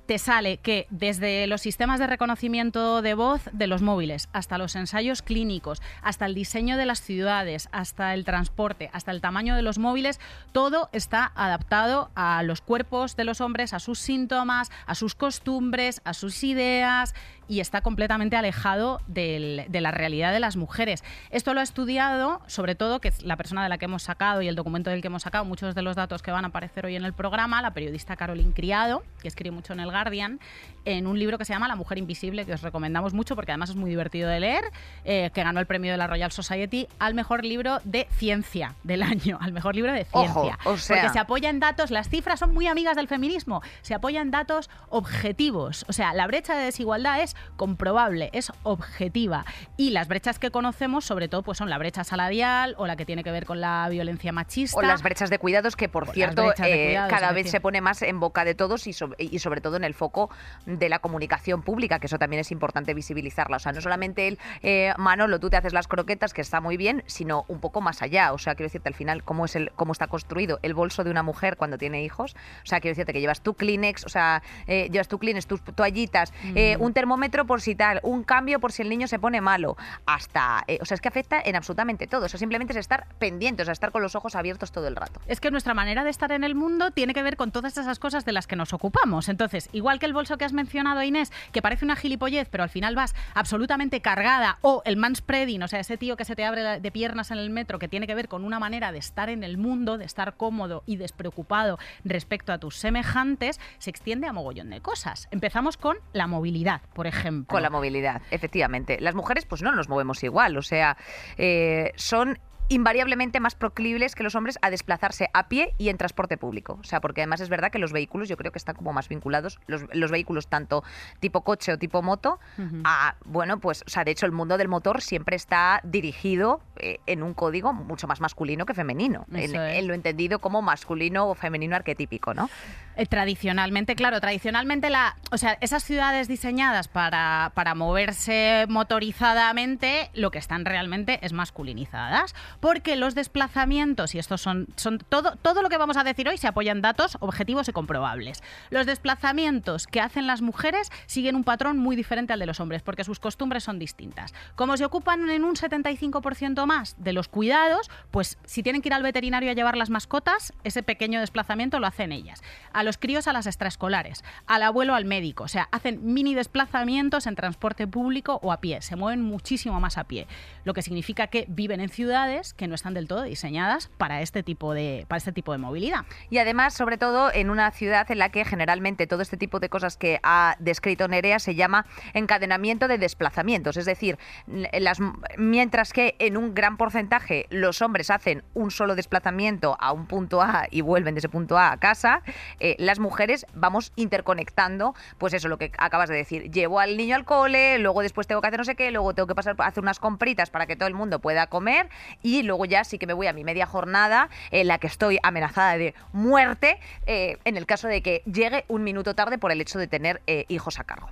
te sale que desde los sistemas de reconocimiento de voz de los móviles, hasta los ensayos clínicos, hasta el diseño de las ciudades, hasta el transporte, hasta el tamaño de los móviles, todo está adaptado a los cuerpos de los hombres, a sus síntomas, a sus costumbres, a sus ideas y está completamente alejado del- de la realidad de las mujeres. Esto lo ha estudiado, sobre todo, que es la persona de la que hemos sacado y el documento del que hemos sacado muchos de los datos que van a aparecer hoy en el programa, la periodista Caroline Criado, que escribe mucho en el Guardian, en un libro que se llama La mujer invisible, que os recomendamos mucho porque además es muy divertido de leer, eh, que ganó el premio de la Royal Society al mejor libro de ciencia del año, al mejor libro de Ojo, ciencia. o sea- Porque se apoya en datos, las cifras son muy amigas del feminismo, se apoya en datos objetivos. O sea, la brecha de desigualdad es comprobable, es objetiva. Y las brechas que conocemos, sobre todo, pues son la brecha salarial o la que tiene que ver con la violencia machista. O las brechas de cuidados, que por cierto eh, cuidados, cada vez se pone más en boca de todos y, so- y sobre todo en el foco de la comunicación pública, que eso también es importante visibilizarla. O sea, no solamente el eh, Manolo, tú te haces las croquetas, que está muy bien, sino un poco más allá. O sea, quiero decirte al final cómo es el cómo está construido el bolso de una mujer cuando tiene hijos. O sea, quiero decirte que llevas tu Kleenex, o sea, eh, llevas tu Kleenex, tus toallitas, eh, un termómetro por si tal, un cambio por si el niño se pone malo, hasta, eh, o sea, es que afecta en absolutamente todo. O simplemente es estar pendientes, o sea, estar con los ojos abiertos todo el rato. Es que nuestra manera de estar en el mundo tiene que ver con todas esas cosas de las que nos ocupamos. Entonces, igual que el bolso que has mencionado, Inés, que parece una gilipollez, pero al final vas absolutamente cargada, o el manspreading, o sea, ese tío que se te abre de piernas en el metro, que tiene que ver con una manera de estar en el mundo, de estar cómodo y despreocupado respecto a tus semejantes, se extiende a mogollón de cosas. Empezamos con la movilidad, por ejemplo. Con la movilidad, efectivamente. Las mujeres pues no nos movemos igual, o sea, eh, son invariablemente más proclibles que los hombres a desplazarse a pie y en transporte público. O sea, porque además es verdad que los vehículos yo creo que están como más vinculados, los, los vehículos tanto tipo coche o tipo moto, a, bueno, pues, o sea, de hecho el mundo del motor siempre está dirigido eh, en un código mucho más masculino que femenino, en lo entendido como masculino o femenino arquetípico, ¿no? Eh, tradicionalmente, claro, tradicionalmente la, o sea, esas ciudades diseñadas para, para moverse motorizadamente, lo que están realmente es masculinizadas, porque los desplazamientos y estos son todo todo lo que vamos a decir hoy se apoya en datos objetivos y comprobables. Los desplazamientos que hacen las mujeres siguen un patrón muy diferente al de los hombres, porque sus costumbres son distintas. Como se ocupan en un 75% más de los cuidados, pues si tienen que ir al veterinario a llevar las mascotas, ese pequeño desplazamiento lo hacen ellas. A los críos a las extraescolares, al abuelo al médico, o sea, hacen mini desplazamientos en transporte público o a pie, se mueven muchísimo más a pie, lo que significa que viven en ciudades que no están del todo diseñadas para este tipo de para este tipo de movilidad. Y además, sobre todo, en una ciudad en la que generalmente todo este tipo de cosas que ha descrito Nerea se llama encadenamiento de desplazamientos. Es decir, las, mientras que en un gran porcentaje los hombres hacen un solo desplazamiento a un punto A y vuelven de ese punto A a casa, eh, las mujeres vamos interconectando, pues eso, lo que acabas de decir. Llevo al niño al cole, luego después tengo que hacer no sé qué, luego tengo que pasar a hacer unas compritas para que todo el mundo pueda comer y luego ya sí que me voy a mi media jornada en la que estoy amenazada de muerte eh, en el caso de que llegue un minuto tarde por el hecho de tener eh, hijos a cargo.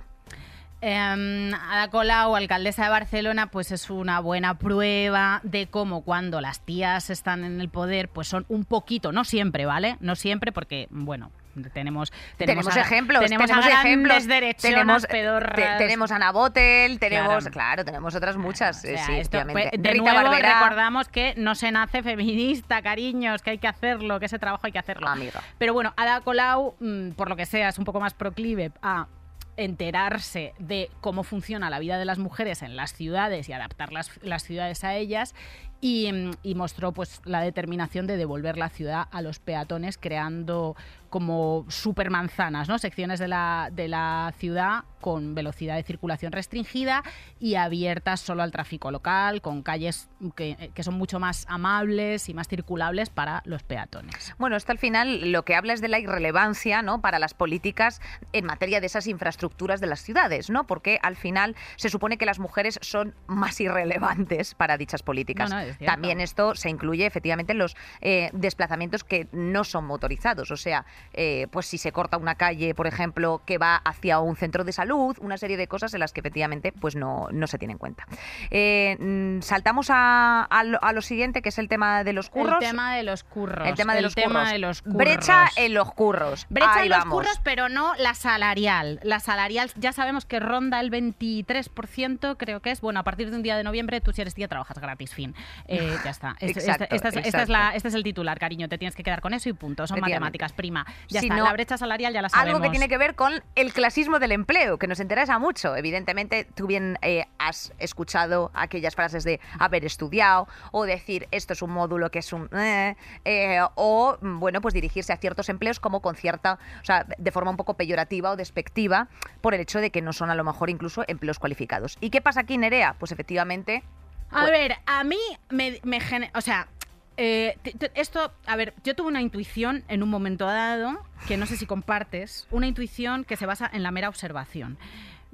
Eh, Ada Colau, alcaldesa de Barcelona, pues es una buena prueba de cómo cuando las tías están en el poder, pues son un poquito, no siempre, ¿vale? No siempre, porque, bueno, tenemos Tenemos, a- ejemplos, tenemos, tenemos, ejemplos, tenemos, pedorras. te- tenemos a Ana Botel, tenemos, Claro. claro, tenemos otras muchas, O sea, eh, sí, esto, pues, de Rita nuevo, Barberá, recordamos que no se nace feminista, cariños, que hay que hacerlo, que ese trabajo hay que hacerlo. Pero bueno, Ada Colau, mm, por lo que sea, es un poco más proclive a enterarse de cómo funciona la vida de las mujeres en las ciudades y adaptar las, las ciudades a ellas y, mm, y mostró pues la determinación de devolver la ciudad a los peatones creando como supermanzanas, ¿no? Secciones de la, de la ciudad con velocidad de circulación restringida y abiertas solo al tráfico local, con calles que, que son mucho más amables y más circulables para los peatones. Bueno, esto al final lo que habla es de la irrelevancia ¿no? para las políticas en materia de esas infraestructuras de las ciudades, ¿no? Porque al final se supone que las mujeres son más irrelevantes para dichas políticas. No, no, es cierto. También esto se incluye efectivamente en los eh, desplazamientos que no son motorizados. O sea, eh, pues si se corta una calle, por ejemplo, que va hacia un centro de salud, una serie de cosas en las que efectivamente pues no, no se tiene en cuenta. Eh, mm, saltamos a, a lo, a lo siguiente, que es el tema de los curros. El tema de los curros. El tema de los curros. de los curros. Brecha en los curros. Brecha Ahí en los curros, pero no la salarial. La salarial ya sabemos que ronda el 23%, creo que es. Bueno, a partir de un día de noviembre, tú si eres tía trabajas gratis, fin. Eh, ya está. Este, Exacto, esta es- esta es exacto. la- este es el titular, cariño. Te tienes que quedar con eso y punto. Son matemáticas, prima. Ya Si está. no, la brecha salarial ya la sabemos. Algo que tiene que ver con el clasismo del empleo, que nos interesa mucho. Evidentemente, tú bien eh, has escuchado aquellas frases de haber estudiado o decir esto es un módulo que es un... eh, eh, o, bueno, pues dirigirse a ciertos empleos como con cierta, o sea, de forma un poco peyorativa o despectiva por el hecho de que no son a lo mejor incluso empleos cualificados. ¿Y qué pasa aquí, Nerea? Pues efectivamente... A Pues- ver, a mí me, me gene- O sea, eh, esto, a ver, yo tuve una intuición en un momento dado, que no sé si compartes, una intuición que se basa en la mera observación.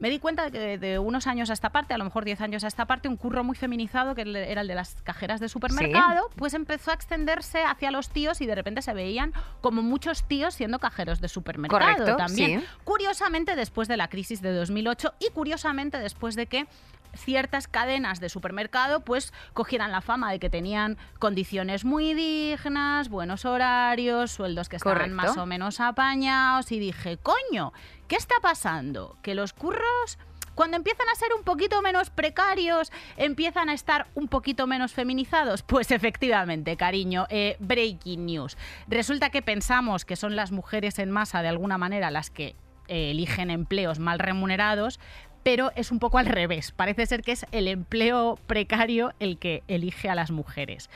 Me di cuenta de que de unos años a esta parte, a lo mejor 10 años a esta parte, un curro muy feminizado, que era el de las cajeras de supermercado, pues empezó a extenderse hacia los tíos y de repente se veían como muchos tíos siendo cajeros de supermercado Correcto, también. sí. Curiosamente, después de la crisis de 2008 y curiosamente después de que ciertas cadenas de supermercado pues cogieran la fama de que tenían condiciones muy dignas, buenos horarios, sueldos que estaban Correcto. más o menos apañados y dije, coño, ¿qué está pasando? Que los curros cuando empiezan a ser un poquito menos precarios, empiezan a estar un poquito menos feminizados. Pues efectivamente, cariño, eh, breaking news. Resulta que pensamos que son las mujeres en masa de alguna manera las que eh, eligen empleos mal remunerados, pero es un poco al revés. Parece ser que es el empleo precario el que elige a las mujeres.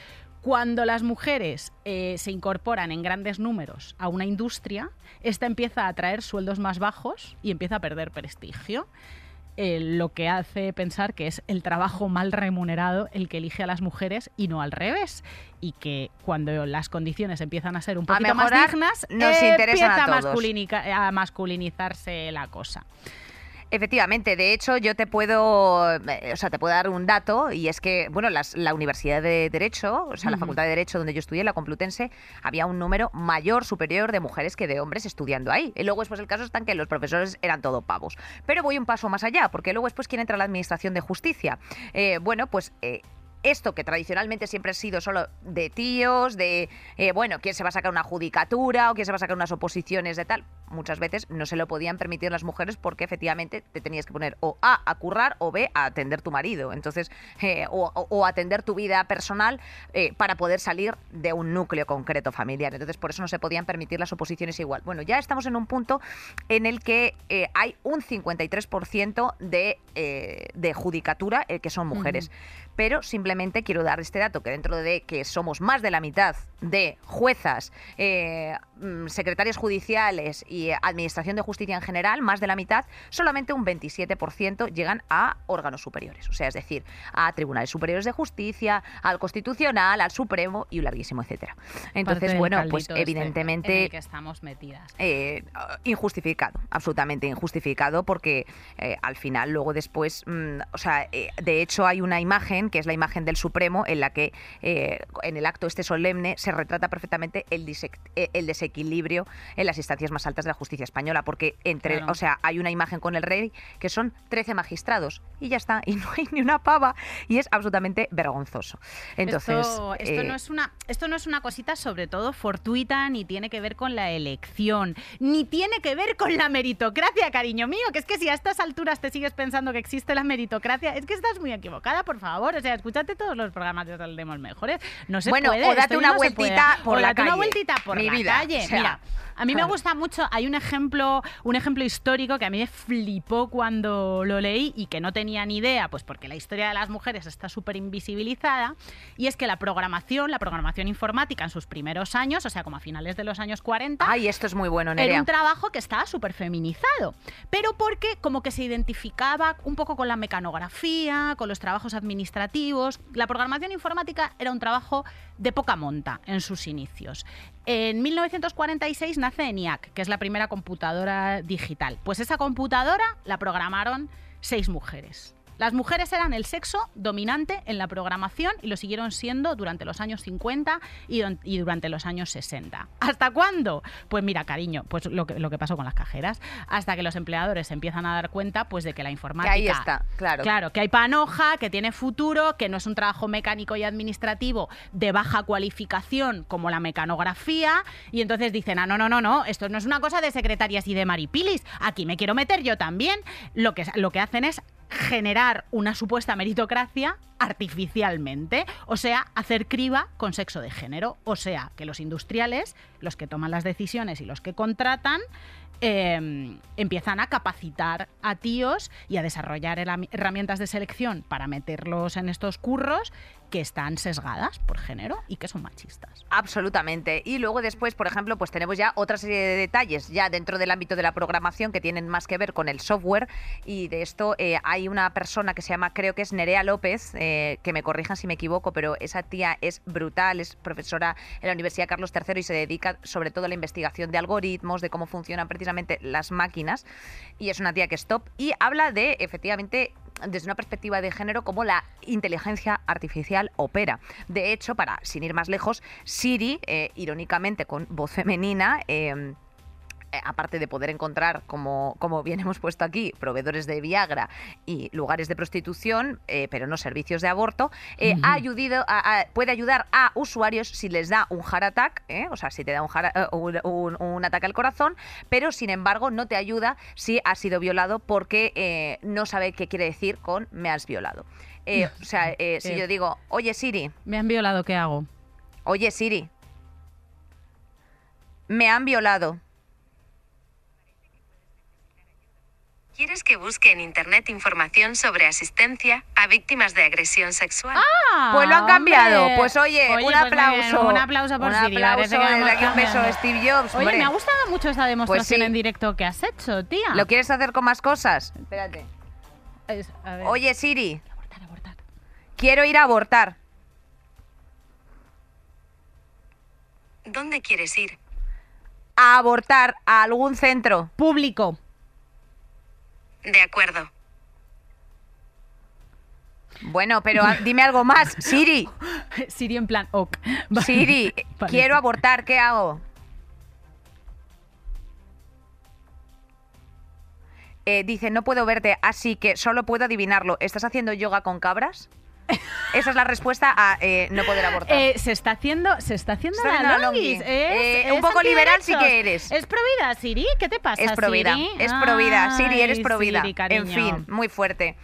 Cuando las mujeres eh, se incorporan en grandes números a una industria, esta empieza a atraer sueldos más bajos y empieza a perder prestigio. Eh, lo que hace pensar que es el trabajo mal remunerado el que elige a las mujeres y no al revés. Y que cuando las condiciones empiezan a ser un poquito más mejorar, dignas, nos interesan a empieza a, a masculinizarse la cosa. Efectivamente, de hecho yo te puedo, eh, o sea, te puedo dar un dato y es que, bueno, las- la Universidad de Derecho, o sea, la. Facultad de Derecho donde yo estudié, la Complutense, había un número mayor, superior de mujeres que de hombres estudiando ahí. Y luego después el caso está en que los profesores eran todo pavos. Pero voy un paso más allá, porque luego después quién entra la Administración de Justicia. Eh, bueno, pues... eh, esto que tradicionalmente siempre ha sido solo de tíos, de, eh, bueno, quién se va a sacar una judicatura o quién se va a sacar unas oposiciones de tal, muchas veces no se lo podían permitir las mujeres porque efectivamente te tenías que poner o A, a currar o B, a atender tu marido. Entonces, eh, o, o- o atender tu vida personal eh, para poder salir de un núcleo concreto familiar. Entonces, por eso no se podían permitir las oposiciones igual. Bueno, ya estamos en un punto en el que hay un 53% de, de judicatura que son mujeres. Pero simplemente quiero dar este dato, que dentro de que somos más de la mitad de juezas, eh, secretarias judiciales y administración de justicia en general, más de la mitad, solamente un 27% llegan a órganos superiores. O sea, es decir, a tribunales superiores de justicia, al constitucional, al supremo y un larguísimo etcétera. Entonces, bueno, pues este evidentemente... en el que estamos metidas. Eh, injustificado, absolutamente injustificado, porque eh, al final, luego después, mm, o sea, eh, de hecho hay una imagen, que es la imagen del Supremo, en la que en el acto este solemne se retrata perfectamente el, el desequilibrio en las instancias más altas de la justicia española, porque entre, Claro. o sea, hay una imagen con el rey que son 13 magistrados y ya está, y no hay ni una pava, y es absolutamente vergonzoso. Entonces, esto, esto eh, no es una, esto no es una cosita sobre todo fortuita, ni tiene que ver con la elección, ni tiene que ver con la meritocracia, cariño mío, que es que si a estas alturas te sigues pensando que existe la meritocracia, es que estás muy equivocada, por favor. O sea, escúchate todos los programas de Saldemos Mejores. No se Bueno, puede. o date una no vueltita por O la date una vueltita por mi la vida. calle Oye, O sea, mira, a mí me gusta mucho, hay un ejemplo, un ejemplo histórico que a mí me flipó cuando lo leí y que no tenía ni idea, pues porque la historia de las mujeres está súper invisibilizada, y es que la programación, la programación informática en sus primeros años, o sea, como a finales de los años 40, Ay, esto es muy bueno, era un trabajo que estaba súper feminizado, pero porque como que se identificaba un poco con la mecanografía, con los trabajos administrativos. La programación informática era un trabajo de poca monta en sus inicios. En 1946 nace ENIAC, que es la primera computadora digital. Pues esa computadora la programaron seis mujeres. Las mujeres eran el sexo dominante en la programación y lo siguieron siendo durante los años 50 y, durante los años 60. ¿Hasta cuándo? Pues mira, cariño, pues lo que, lo que pasó con las cajeras. Hasta que los empleadores se empiezan a dar cuenta pues de que la informática... ahí está, claro. Claro, que hay panoja, que tiene futuro, que no es un trabajo mecánico y administrativo de baja cualificación como la mecanografía. Y entonces dicen, ah, no, no, no, no, esto no es una cosa de secretarias y de maripilis. Aquí me quiero meter yo también. Lo que, lo que hacen es generar una supuesta meritocracia artificialmente, o sea, hacer criba con sexo de género, o sea, que los industriales, los que toman las decisiones y los que contratan, eh, empiezan a capacitar a tíos y a desarrollar herrami- herramientas de selección para meterlos en estos curros que están sesgadas por género y que son machistas. Absolutamente. Y luego después, por ejemplo, pues tenemos ya otra serie de detalles ya dentro del ámbito de la programación que tienen más que ver con el software. Y de esto eh, hay una persona que se llama, creo que es Nerea López, eh, que me corrijan si me equivoco, pero esa tía es brutal, es profesora en la Universidad Carlos III y se dedica sobre todo a la investigación de algoritmos, de cómo funcionan precisamente las máquinas. Y es una tía que es top y habla de, efectivamente, desde una perspectiva de género, cómo la inteligencia artificial opera. De hecho, para, sin ir más lejos, Siri, eh, irónicamente con voz femenina, eh, aparte de poder encontrar, como, como bien hemos puesto aquí, proveedores de Viagra y lugares de prostitución, eh, pero no servicios de aborto, eh, ha ayudido a- a- puede ayudar a usuarios si les da un heart attack, eh, o sea, si te da un, heart- eh, un, un- un ataque al corazón, pero sin embargo no te ayuda si has sido violado porque eh, no sabe qué quiere decir con me has violado. Eh, o sea, eh, si Eh. yo digo, oye Siri, Me han violado, ¿qué hago? oye Siri, me han violado. ¿Quieres que busque en Internet información sobre asistencia a víctimas de agresión sexual? Pues lo han cambiado. hombre. Pues oye, un pues bien, aplauso. un aplauso por un Siri, aplauso desde aquí un beso. Steve Jobs. Oye, hombre. me ha gustado mucho esta demostración sí. en directo que has hecho, tía. ¿Lo quieres hacer con más cosas? Espérate. Es- a ver. Oye, Siri, Abortar, abortar. quiero ir a abortar. ¿Dónde quieres ir? A abortar a algún centro. Público. De acuerdo. Bueno, pero dime algo más. Siri, Siri en plan, ok. Vale. Siri, Vale. quiero abortar. ¿Qué hago? Eh, dice, no puedo verte, así que solo puedo adivinarlo. ¿Estás haciendo yoga con cabras? Esa es la respuesta a eh, no poder abortar. Eh, se está haciendo, se está haciendo Está la longis. Eh, un poco liberal sí que eres. Es provida, Siri. ¿Qué te pasa, Es provida, Siri? es provida. Siri, eres provida. Siri, en fin, muy fuerte.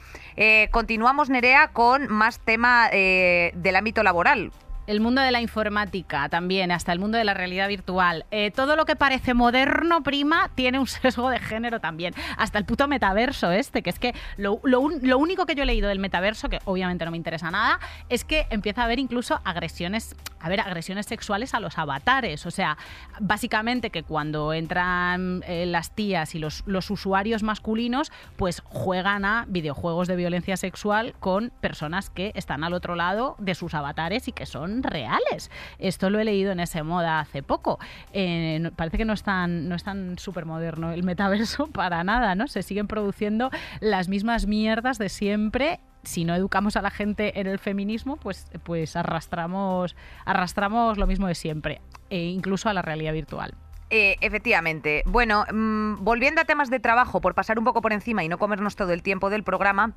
Continuamos, Nerea, con más tema del ámbito laboral. El mundo de la informática también, hasta el mundo de la realidad virtual. Eh, todo lo que parece moderno, prima, tiene un sesgo de género también. Hasta el puto metaverso este, que es que lo, lo único que yo he leído del metaverso, que obviamente no me interesa nada, es que empieza a haber incluso agresiones, a ver, agresiones sexuales a los avatares. O sea, básicamente que cuando entran eh, las tías y los, los usuarios masculinos, pues juegan a videojuegos de violencia sexual con personas que están al otro lado de sus avatares y que son reales. Esto lo he leído en ese moda hace poco. Eh, parece que no es tan, no súper moderno el metaverso para nada, ¿no? Se siguen produciendo las mismas mierdas de siempre si no educamos a la gente en el feminismo, pues, pues arrastramos, arrastramos lo mismo de siempre, e incluso a la realidad virtual. Eh, efectivamente. Bueno, mm, volviendo a temas de trabajo, por pasar un poco por encima y no comernos todo el tiempo del programa.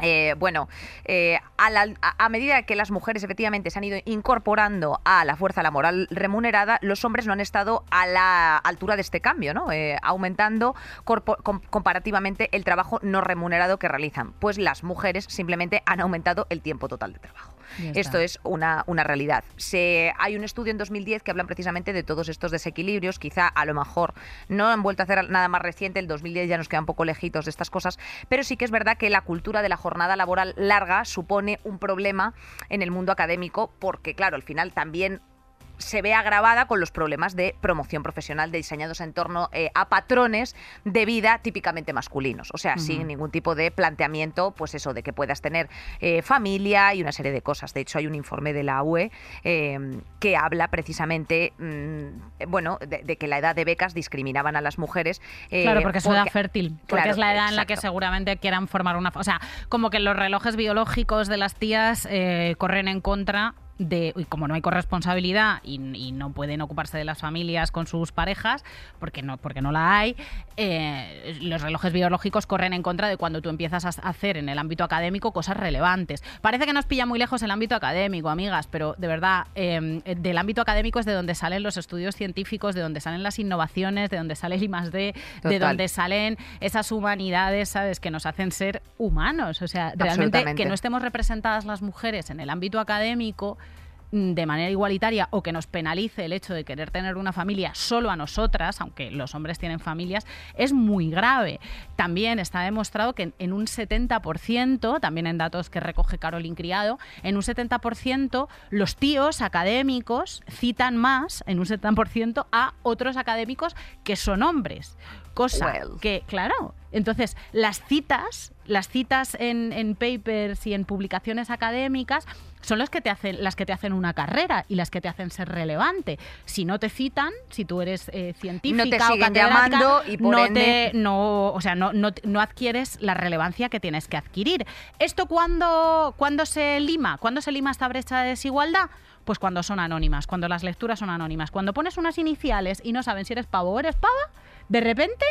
Eh, bueno, eh, a, a- medida que las mujeres efectivamente se han ido incorporando a la fuerza laboral remunerada, los hombres no han estado a la altura de este cambio, ¿no? Eh, aumentando comparativamente el trabajo no remunerado que realizan. Pues las mujeres simplemente han aumentado el tiempo total de trabajo. Esto es una, una realidad. Hay un estudio en 2010 que hablan precisamente de todos estos desequilibrios. Quizá a lo mejor no han vuelto a hacer nada más reciente, el 2010 ya nos queda un poco lejitos de estas cosas, pero sí que es verdad que la cultura de la jornada laboral larga supone un problema en el mundo académico porque, claro, al final también se ve agravada con los problemas de promoción profesional de diseñados en torno eh, a patrones de vida típicamente masculinos. O sea, sin ningún tipo de planteamiento, pues eso, de que puedas tener eh, familia y una serie de cosas. De hecho, hay un informe de la UE eh, que habla precisamente, mm, bueno, de, de que la edad de becas discriminaban a las mujeres. eh, Claro, porque es una edad fértil. Porque Claro, es la edad en la que seguramente quieran formar una... O sea, como que los relojes biológicos de las tías corren en contra de... Y como no hay corresponsabilidad y, y no pueden ocuparse de las familias con sus parejas, porque no, porque no la hay, eh, los relojes biológicos corren en contra de cuando tú empiezas a hacer en el ámbito académico cosas relevantes. Parece que nos pilla muy lejos el ámbito académico, amigas, pero de verdad, eh, del ámbito académico es de donde salen los estudios científicos, de donde salen las innovaciones, de donde sale el I más D, de donde salen esas humanidades, ¿sabes? Que nos hacen ser humanos. O sea, realmente que no estemos representadas las mujeres en el ámbito académico de manera igualitaria o que nos penalice el hecho de querer tener una familia solo a nosotras, aunque los hombres tienen familias, es muy grave. También está demostrado que en- un 70%, también en datos que recoge Carolyn Criado, en un 70% los tíos académicos citan más, en un 70%, a otros académicos que son hombres. Cosa Well. que, claro, entonces las citas, las citas en, en papers y en publicaciones académicas son las que te hacen las que te hacen una carrera y las que te hacen ser relevante. Si no te citan, si tú eres eh, científica No te o catedrática, llamando y por no ende- te no, o sea, no, no, no adquieres la relevancia que tienes que adquirir. ¿Esto cuándo, cuándo se lima? ¿Cuándo se lima esta brecha de desigualdad? Pues cuando son anónimas, cuando las lecturas son anónimas. Cuando pones unas iniciales y no saben si eres pavo o eres pava, de repente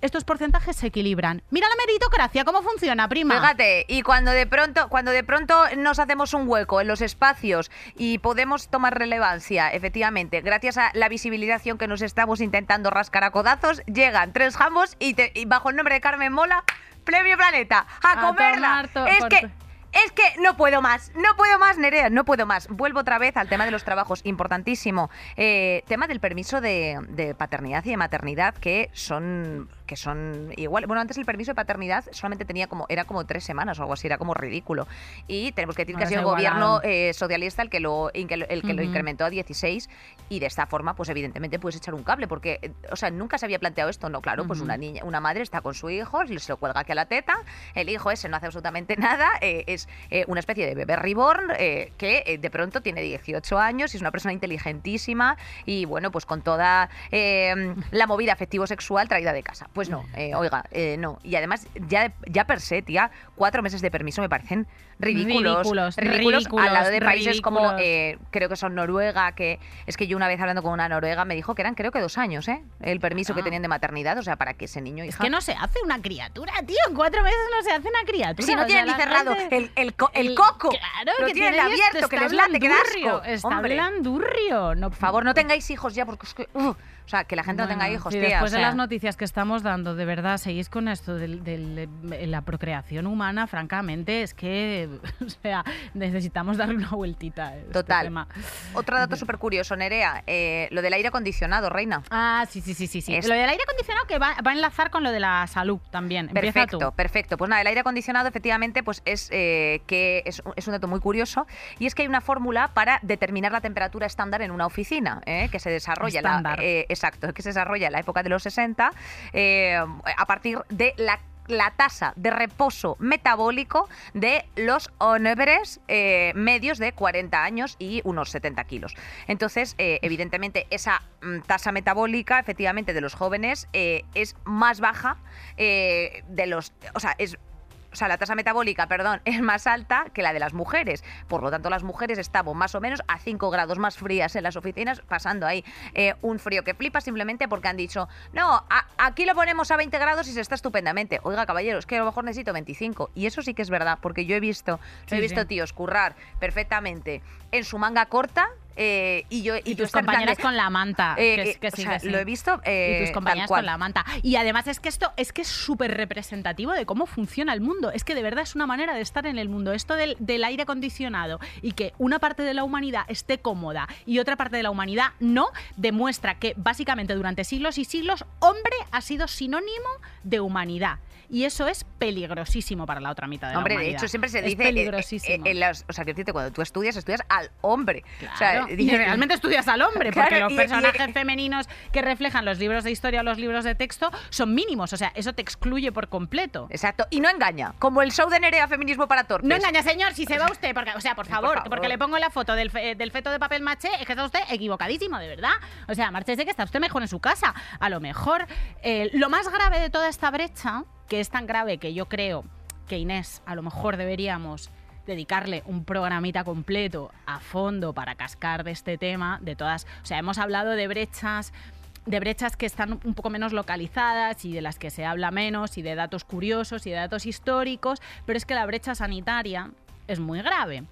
estos porcentajes se equilibran. Mira la meritocracia, cómo funciona, prima. Fíjate, y cuando de pronto, cuando de pronto nos hacemos un hueco en los espacios y podemos tomar relevancia, efectivamente, gracias a la visibilización que nos estamos intentando rascar a codazos, llegan tres jambos y, te- y bajo el nombre de Carmen Mola, Premio Planeta, a, A comerla. es por- que es que no puedo más, no puedo más, Nerea, no puedo más. Vuelvo otra vez al tema de los trabajos, importantísimo. Eh, tema del permiso de, de paternidad y de maternidad, que son que son igual. Bueno, antes el permiso de paternidad solamente tenía como era como tres semanas o algo así, era como ridículo. Y tenemos que decir que ha sido el gobierno eh, socialista el que lo el que lo, el que lo Ujú. incrementó a 16 y de esta forma, pues evidentemente puedes echar un cable porque, o sea, nunca se había planteado esto, no, claro, pues una niña, una madre está con su hijo, se lo cuelga aquí a la teta, el hijo ese no hace absolutamente nada, eh, es eh, una especie de bebé reborn eh, que de pronto tiene 18 años y es una persona inteligentísima y bueno, pues con toda la movida afectivo-sexual traída de casa. Pues no, eh, oiga, eh, no. Y además, ya, ya per se, tía, cuatro meses de permiso me parecen ridículos. Ridículos, ridículos al lado de ridículos, países como, ridículos. eh, creo que son Noruega, que es que yo una vez hablando con una noruega me dijo que eran creo que dos años, ¿eh? El permiso que Ah. tenían de maternidad, o sea, para que ese niño, Es hija... que no se hace una criatura, tío. En cuatro meses no se hace una criatura. Si no tienen ni cerrado gente- el, el, co- el el- coco, Claro, lo que tienen abierto, que les late, que da asco. Está Hombre. blandurrio. No, Por favor, no tengáis hijos ya, porque es que... uh, o sea, que la gente no tenga hijos, sí, tía. Después o de las noticias que estamos dando, de verdad, seguís con esto de la procreación humana, francamente, es que, o sea, necesitamos darle una vueltita. a este Total. tema. Otro dato súper curioso, Nerea, eh, lo del aire acondicionado, reina. Ah, sí, sí, sí, sí. sí. Es- Lo del aire acondicionado que va, va a enlazar con lo de la salud también. Empieza Perfecto, tú. perfecto. Pues nada, el aire acondicionado efectivamente pues es eh, que es, un- es un dato muy curioso y es que hay una fórmula para determinar la temperatura estándar en una oficina eh, que se desarrolla la, eh, exacto, que se desarrolla en la época de los 60 eh, a partir de la la tasa de reposo metabólico de los hombres eh, medios de 40 años y unos 70 kilos. Entonces, eh, evidentemente, esa mm, tasa metabólica, efectivamente, de los jóvenes es más baja de los... O sea, es o sea, la tasa metabólica, perdón, es más alta que la de las mujeres. Por lo tanto, las mujeres estamos más o menos a 5 grados más frías en las oficinas, pasando ahí eh, un frío que flipa simplemente porque han dicho, no, a- aquí lo ponemos a 20 grados y se está estupendamente. Oiga, caballeros, que a lo mejor necesito 25. Y eso sí que es verdad, porque yo he visto, Sí, he visto sí. tíos currar perfectamente en su manga corta, eh, y yo Y tus compañeras con la manta. eh, que, eh, que o sí, sea, que sí. lo he visto y tus compañeras con la manta. Y además es que esto es que es súper representativo de cómo funciona el mundo. Es que de verdad es una manera de estar en el mundo. Esto del, del aire acondicionado y que una parte de la humanidad esté cómoda y otra parte de la humanidad no, demuestra que básicamente durante siglos y siglos hombre ha sido sinónimo de humanidad. Y eso es peligrosísimo para la otra mitad de Hombre, la de humanidad. hecho siempre se Es dice eh, eh, peligrosísimo. eh, en o sea, decirte, cuando tú estudias, estudias al hombre. O sea, Claro, y dice- realmente estudias al hombre, Claro, porque los y- y- personajes femeninos que reflejan los libros de historia o los libros de texto son mínimos, o sea, eso te excluye por completo. Exacto, y no engaña, como el show de Nerea Feminismo para Torpes. No engaña, señor, si se va usted, porque, o sea, por Por favor, favor. porque le pongo la foto del, fe- del feto de papel maché, es que está usted equivocadísimo, de verdad. O sea, márchese que está usted mejor en su casa. A lo mejor, eh, lo más grave de toda esta brecha, que es tan grave que yo creo que Inés, a lo mejor deberíamos dedicarle un programita completo a fondo para cascar de este tema, de todas, o sea, hemos hablado de brechas de brechas que están un poco menos localizadas y de las que se habla menos y de datos curiosos y de datos históricos, pero es que la brecha sanitaria es muy grave.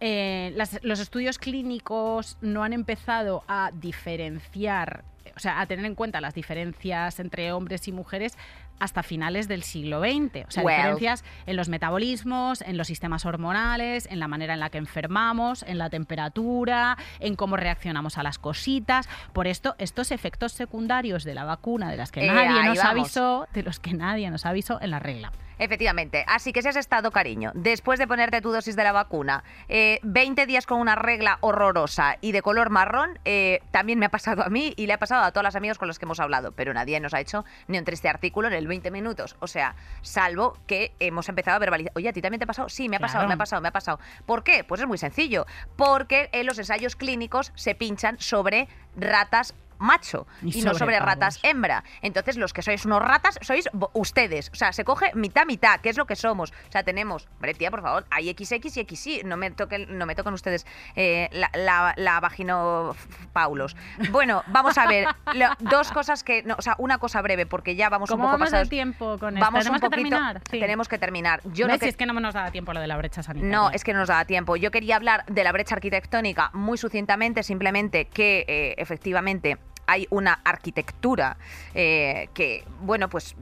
Eh, los estudios clínicos no han empezado a diferenciar, o sea, a tener en cuenta las diferencias entre hombres y mujeres hasta finales del siglo XX. O sea, Well. diferencias en los metabolismos, en los sistemas hormonales, en la manera en la que enfermamos, en la temperatura, en cómo reaccionamos a las cositas. Por esto, estos efectos secundarios de la vacuna, de las que Eh, nadie nos vamos. avisó, de los que nadie nos avisó en la regla. Efectivamente. Así que si has estado, cariño, después de ponerte tu dosis de la vacuna, eh, 20 días con una regla horrorosa y de color marrón, eh, también me ha pasado a mí y le ha pasado a todas las amigos con los que hemos hablado, pero nadie nos ha hecho ni un triste artículo en el 20 minutos. O sea, salvo que hemos empezado a verbalizar. Oye, ¿a ti también te ha pasado? Sí, me ha pasado, me ha pasado, me ha pasado. ¿Por qué? Pues es muy sencillo. Porque en los ensayos clínicos se pinchan sobre ratas macho Y y, no sobre pavos. ratas hembra. Entonces, los que sois unos ratas sois ustedes. O sea, se coge mitad, mitad, que es lo que somos. O sea, tenemos, hombre, tía, por favor, hay XX y XY. No me toquen, no me toquen ustedes eh, la, la, la vagino Paulos. Bueno, vamos a ver. lo- dos cosas que. No, o sea, una cosa breve, porque ya vamos ¿Cómo un poco vamos pasados. tiempo con esto? Vamos ¿Tenemos un que poquito- terminar? Sí. Tenemos que terminar. Yo no ¿Ves? que- Si es que no nos da tiempo lo de la brecha sanitaria. no, es que no nos daba tiempo. Yo quería hablar de la brecha arquitectónica muy sucintamente, simplemente que eh, efectivamente hay una arquitectura eh, que, bueno, pues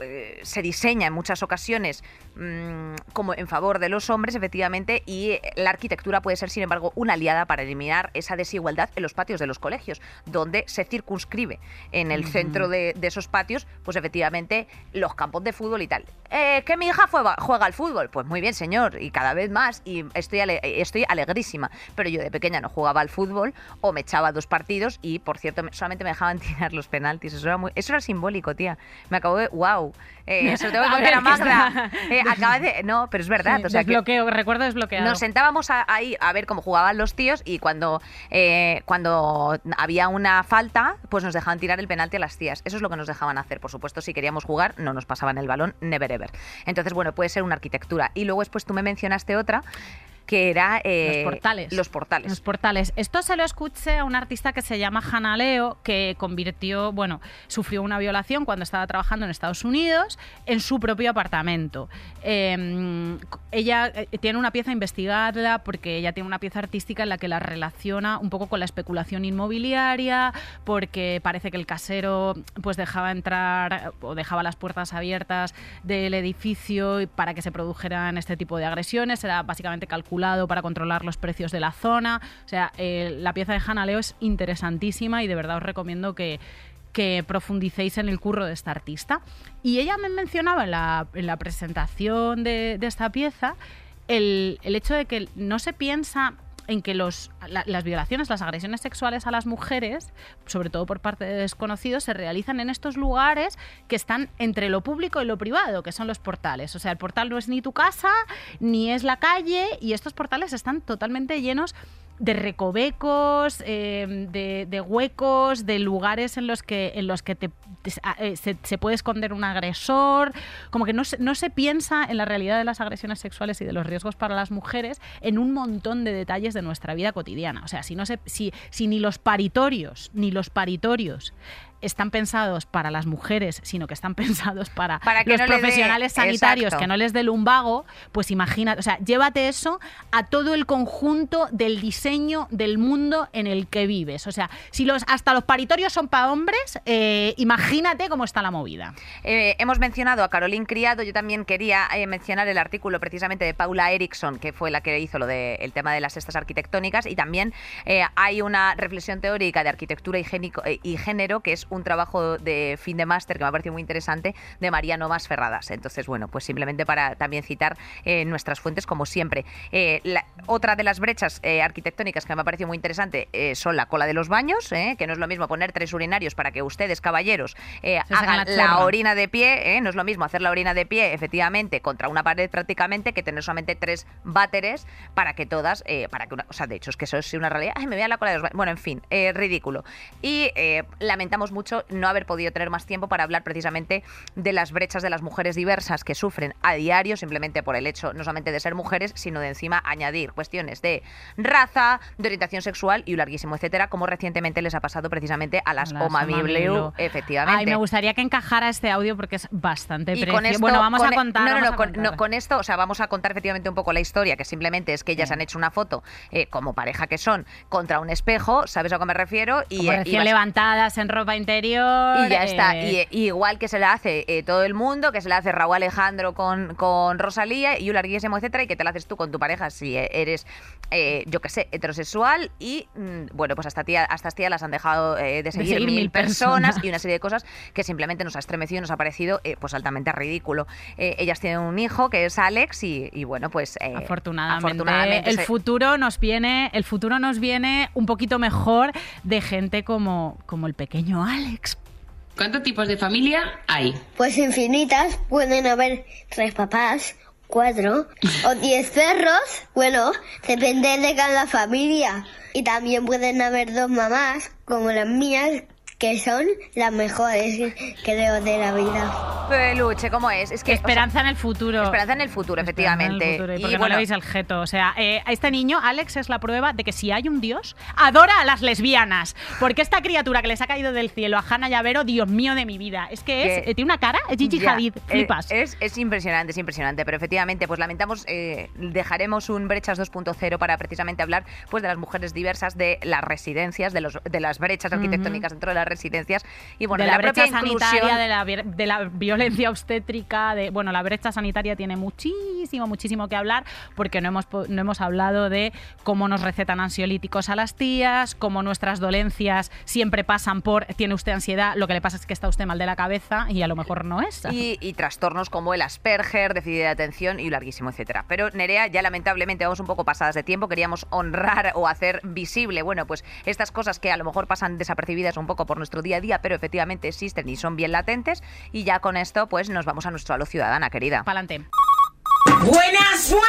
eh, se diseña en muchas ocasiones mm, como en favor de los hombres, efectivamente, y la arquitectura puede ser, sin embargo, una aliada para eliminar esa desigualdad en los patios de los colegios, donde se circunscribe en el centro de, de esos patios, pues efectivamente, los campos de fútbol y tal. Eh, ¿Que mi hija juega, juega al fútbol? Pues muy bien, señor, y cada vez más, y estoy, ale- estoy alegrísima. Pero yo de pequeña no jugaba al fútbol o me echaba dos partidos y, por cierto, me- solamente me dejaban tirar los penaltis. Eso era, muy, eso era simbólico, tía. Me acabo de... ¡Wow! Eh, se lo tengo que contar a Magda. Eh, acaba de... No, pero es verdad. Sí, o sea, que- desbloqueo, recuerdo desbloqueado. nos sentábamos a- ahí a ver cómo jugaban los tíos y cuando, eh, cuando había una falta, pues nos dejaban tirar el penalti a las tías. Eso es lo que nos dejaban hacer. Por supuesto, si queríamos jugar, no nos pasaban el balón, never ever. Entonces, bueno, puede ser una arquitectura. Y luego después tú me mencionaste otra, que era... eh, Los portales. Los portales. Los portales. Esto se lo escuché a un artista que se llama Hannah Leo, que convirtió, bueno, sufrió una violación cuando estaba trabajando en Estados Unidos en su propio apartamento. Eh, ella tiene una pieza investigada porque ella tiene una pieza artística en la que la relaciona un poco con la especulación inmobiliaria, porque parece que el casero pues dejaba entrar o dejaba las puertas abiertas del edificio para que se produjeran este tipo de agresiones. Era básicamente calculado para controlar los precios de la zona. O sea, eh, la pieza de Hannah Leo es interesantísima y de verdad os recomiendo que profundicéis en el curro de esta artista. Y ella me mencionaba en la, en la presentación de, esta pieza el hecho de que no se piensa en que los, la- las violaciones, las agresiones sexuales a las mujeres, sobre todo por parte de desconocidos, se realizan en estos lugares que están entre lo público y lo privado, que son los portales. O sea, el portal no es ni tu casa, ni es la calle, y estos portales están totalmente llenos de recovecos, eh, de, huecos, de lugares en los que, en los que te- eh, se, se puede esconder un agresor. Como que no se, no se piensa en la realidad de las agresiones sexuales y de los riesgos para las mujeres en un montón de detalles de nuestra vida cotidiana. O sea, si, no se, si, si ni los paritorios, ni los paritorios están pensados para las mujeres, sino que están pensados para, los no profesionales sanitarios, exacto. que no les dé lumbago, pues imagina, o sea, llévate eso a todo el conjunto del diseño del mundo en el que vives. O sea, si los hasta los paritorios son para hombres, eh, imagínate cómo está la movida. Eh, hemos mencionado a Caroline Criado, yo también quería eh, mencionar el artículo precisamente de Paula Erickson, que fue la que hizo lo del tema de las cestas arquitectónicas, y también eh, hay una reflexión teórica de arquitectura y, génico- y género, que es un trabajo de fin de máster que me ha parecido muy interesante, de María Novas Ferradas. Entonces, bueno, pues simplemente para también citar eh, nuestras fuentes como siempre. Eh, la- otra de las brechas eh, arquitectónicas que me ha parecido muy interesante son la cola de los baños, que no es lo mismo poner tres urinarios para que ustedes, caballeros, hagan la orina de pie, no es lo mismo hacer la orina de pie, efectivamente, contra una pared prácticamente, que tener solamente tres váteres para que todas, para que una, o sea, de hecho, es que eso es una realidad, ay, me voy a la cola de los ba- Bueno, en fin, ridículo. Y lamentamos mucho no haber podido tener más tiempo para hablar precisamente de las brechas de las mujeres diversas que sufren a diario, simplemente por el hecho no solamente de ser mujeres, sino de encima añadir cuestiones de raza, de orientación sexual y un larguísimo etcétera, como recientemente les ha pasado precisamente a las, Las Oma Bibleu. efectivamente. Ay, me gustaría que encajara este audio porque es bastante Y precio. con esto, bueno, vamos con a e- contar. No, no, no, con, contar. no, con esto, o sea, vamos a contar efectivamente un poco la historia, que simplemente es que ellas Sí. han hecho una foto eh, como pareja que son contra un espejo, ¿sabes a qué me refiero? Y, Como eh, y recién vas- levantadas en ropa interior. y ya está. eh, Y, y igual que se la hace eh, todo el mundo, que se la hace Raúl Alejandro con, con Rosalía y un larguísimo, etcétera, y que te la haces tú con tu pareja si eh, eres, eh, yo qué sé, heterosexual. Y mm, bueno, pues hasta tía, hasta tía las han dejado de seguir, seguir mil, mil personas, personas. y una serie de cosas que simplemente nos ha estremecido y nos ha parecido pues altamente ridículo. Ellas tienen un hijo que es Alex y, y bueno, pues Afortunadamente, afortunadamente el se- futuro nos viene, el futuro nos viene un poquito mejor de gente como, como el pequeño Alex. ¿Cuántos tipos de familia hay? Pues infinitas, pueden haber tres papás, cuatro o diez perros. Bueno, depende de cada familia. Y también pueden haber dos mamás, como las mías, que son las mejores, creo, de la vida. Peluche, ¿cómo es? Es que o sea, Esperanza en el futuro. esperanza en el futuro, Esperanza en el efectivamente. futuro, y Y porque no bueno, le veis el jeto. O sea, eh, a este niño, Alex, es la prueba de que si hay un Dios, adora a las lesbianas. Porque esta criatura que les ha caído del cielo a Hanna Llavero, Dios mío de mi vida, es que es, Que- eh, tiene una cara, es Gigi Ya, Hadid, eh, flipas. Es, es impresionante, es impresionante, pero efectivamente, pues lamentamos, eh, dejaremos un Brechas 2.0 para precisamente hablar pues de las mujeres diversas, de las residencias, de, los, de las brechas arquitectónicas dentro de las residencias y bueno, de la, propia brecha sanitaria, inclusión- de la, de la violencia obstétrica, de bueno, la brecha sanitaria tiene muchísimo, muchísimo que hablar, porque no hemos, no hemos hablado de cómo nos recetan ansiolíticos a las tías, cómo nuestras dolencias siempre pasan por tiene usted ansiedad, lo que le pasa es que está usted mal de la cabeza y a lo mejor no es. y, y trastornos como el Asperger, déficit de atención y larguísimo, etcétera. Pero Nerea, ya lamentablemente vamos un poco pasadas de tiempo, queríamos honrar o hacer visible, bueno, pues estas cosas que a lo mejor pasan desapercibidas un poco por nuestro día a día, pero efectivamente existen y son bien latentes. Y ya con esto, pues nos vamos a nuestro halo ciudadana, querida. Pa'lante. ¡Buenas, buenas!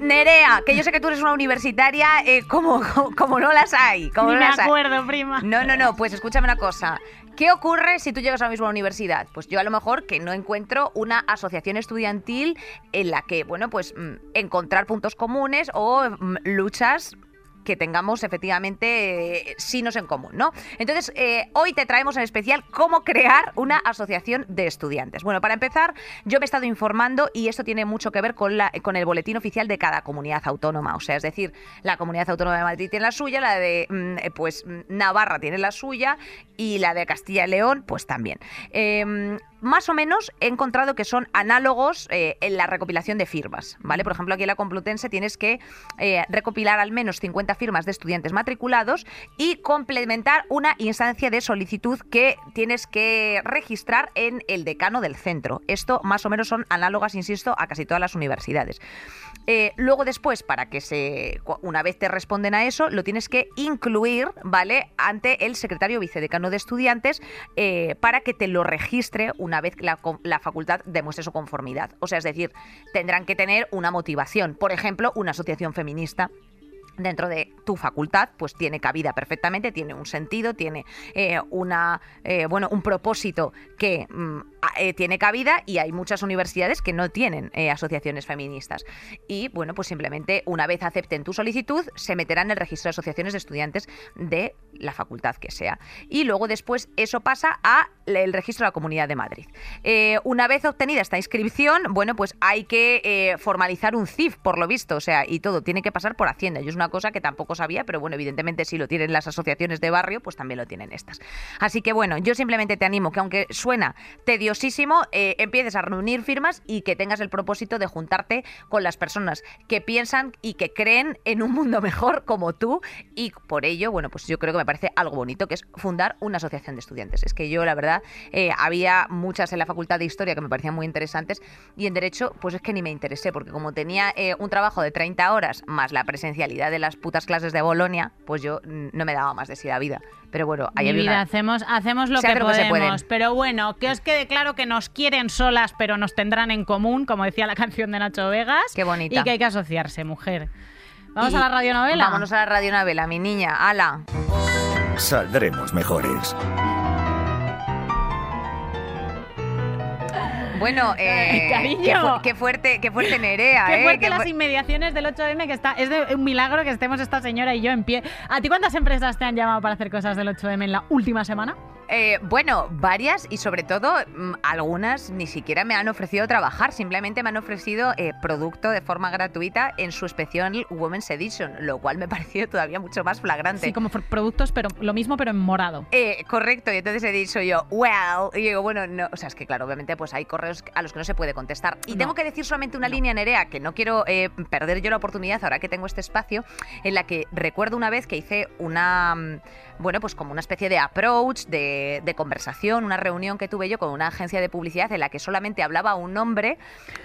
Nerea, que yo sé que tú eres una universitaria eh, como, como, como no las hay. Como Ni no me las hay. acuerdo, prima. No, no, no, pues escúchame una cosa. ¿Qué ocurre si tú llegas a la misma universidad? Pues yo a lo mejor que no encuentro una asociación estudiantil en la que, bueno, pues mm, encontrar puntos comunes o mm, luchas que tengamos efectivamente eh, signos en común, ¿no? Entonces, eh, hoy te traemos en especial cómo crear una asociación de estudiantes. Bueno, para empezar, yo me he estado informando y esto tiene mucho que ver con, la, con el boletín oficial de cada comunidad autónoma. O sea, es decir, la comunidad autónoma de Madrid tiene la suya, la de mm, pues Navarra tiene la suya y la de Castilla y León, pues también. Em, más o menos he encontrado que son análogos eh, en la recopilación de firmas, ¿vale? Por ejemplo, aquí en la Complutense tienes que eh, recopilar al menos 50 firmas de estudiantes matriculados y complementar una instancia de solicitud que tienes que registrar en el decano del centro. Esto más o menos son análogas, insisto, a casi todas las universidades. Eh, luego después, para que se, una vez te responden a eso, lo tienes que incluir, ¿vale? Ante el secretario vicedecano de estudiantes para que te lo registre una vez que la, la facultad demuestre su conformidad. O sea, es decir, tendrán que tener una motivación. Por ejemplo, una asociación feminista dentro de tu facultad, pues tiene cabida perfectamente, tiene un sentido, tiene eh, una eh, bueno un propósito que mm, eh, tiene cabida y hay muchas universidades que no tienen eh, asociaciones feministas. Y bueno, pues simplemente una vez acepten tu solicitud, se meterán en el registro de asociaciones de estudiantes de la facultad que sea. Y luego después eso pasa a el registro de la Comunidad de Madrid. Eh, una vez obtenida esta inscripción, bueno, pues hay que formalizar un CIF, por lo visto, o sea, y todo tiene que pasar por Hacienda. Yo es una cosa que tampoco sabía, pero bueno, evidentemente si lo tienen las asociaciones de barrio, pues también lo tienen estas. Así que bueno, yo simplemente te animo que aunque suena tediosísimo, eh, empieces a reunir firmas y que tengas el propósito de juntarte con las personas que piensan y que creen en un mundo mejor como tú y por ello, bueno, pues yo creo que me parece algo bonito, que es fundar una asociación de estudiantes. Es que yo, la verdad, eh, había muchas en la Facultad de Historia que me parecían muy interesantes y en Derecho, pues es que ni me interesé, porque como tenía eh, un trabajo de 30 horas más la presencialidad de las putas clases de Bolonia, pues yo mm, no me daba más de sí la vida. Pero bueno, ahí vida, una- hacemos, hacemos lo que lo que se podemos. pero bueno, que os quede claro que nos quieren solas, pero nos tendrán en común, como decía la canción de Nacho Vegas. Qué bonita. Y que hay que asociarse, mujer. Vamos Y a la radionovela. Vámonos a la radionovela, mi niña. Ala. Saldremos mejores. Bueno, eh, Cariño. qué, fu- qué fuerte, qué fuerte Nerea, Qué eh. fuerte qué las fu- inmediaciones del 8M, que está, es de un milagro que estemos esta señora y yo en pie. ¿A ti cuántas empresas te han llamado para hacer cosas del 8M en la última semana? Eh, bueno, varias y sobre todo mm, algunas ni siquiera me han ofrecido trabajar, simplemente me han ofrecido eh, producto de forma gratuita en su especial Women's Edition, lo cual me pareció todavía mucho más flagrante. Sí, como productos, pero lo mismo, pero en morado. Eh, correcto, y entonces he dicho yo, well, y digo, bueno, no, o sea, es que claro, obviamente pues hay correos a los que no se puede contestar. Y No. tengo que decir solamente una línea, Nerea, que no quiero eh, perder yo la oportunidad ahora que tengo este espacio, en la que recuerdo una vez que hice una, mm, bueno, pues como una especie de approach, de, de conversación, una reunión que tuve yo con una agencia de publicidad en la que solamente hablaba un hombre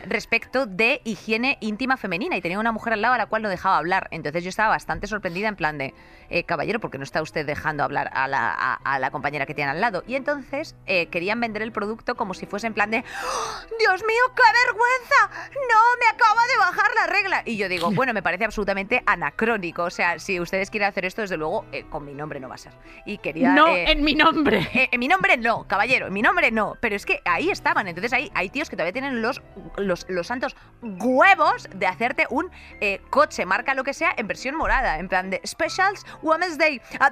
respecto de higiene íntima femenina y tenía una mujer al lado a la cual no dejaba hablar. Entonces yo estaba bastante sorprendida en plan de, eh, caballero, ¿por qué no está usted dejando hablar a la, a- a la compañera que tiene al lado? Y entonces eh, querían vender el producto como si fuese en plan de, ¡Oh, Dios mío, qué vergüenza, no, me acaba de bajar la regla. Y yo digo, bueno, me parece absolutamente anacrónico. O sea, si ustedes quieren hacer esto, desde luego, eh, con mi nombre no va a ser. Y quería... no, eh, en mi nombre. eh, en mi nombre no, caballero, en mi nombre no. Pero es que ahí estaban. Entonces ahí hay tíos que todavía tienen los, los, los santos huevos de hacerte un eh, coche, marca lo que sea, en versión morada. En plan de Specials Women's Day. Ah,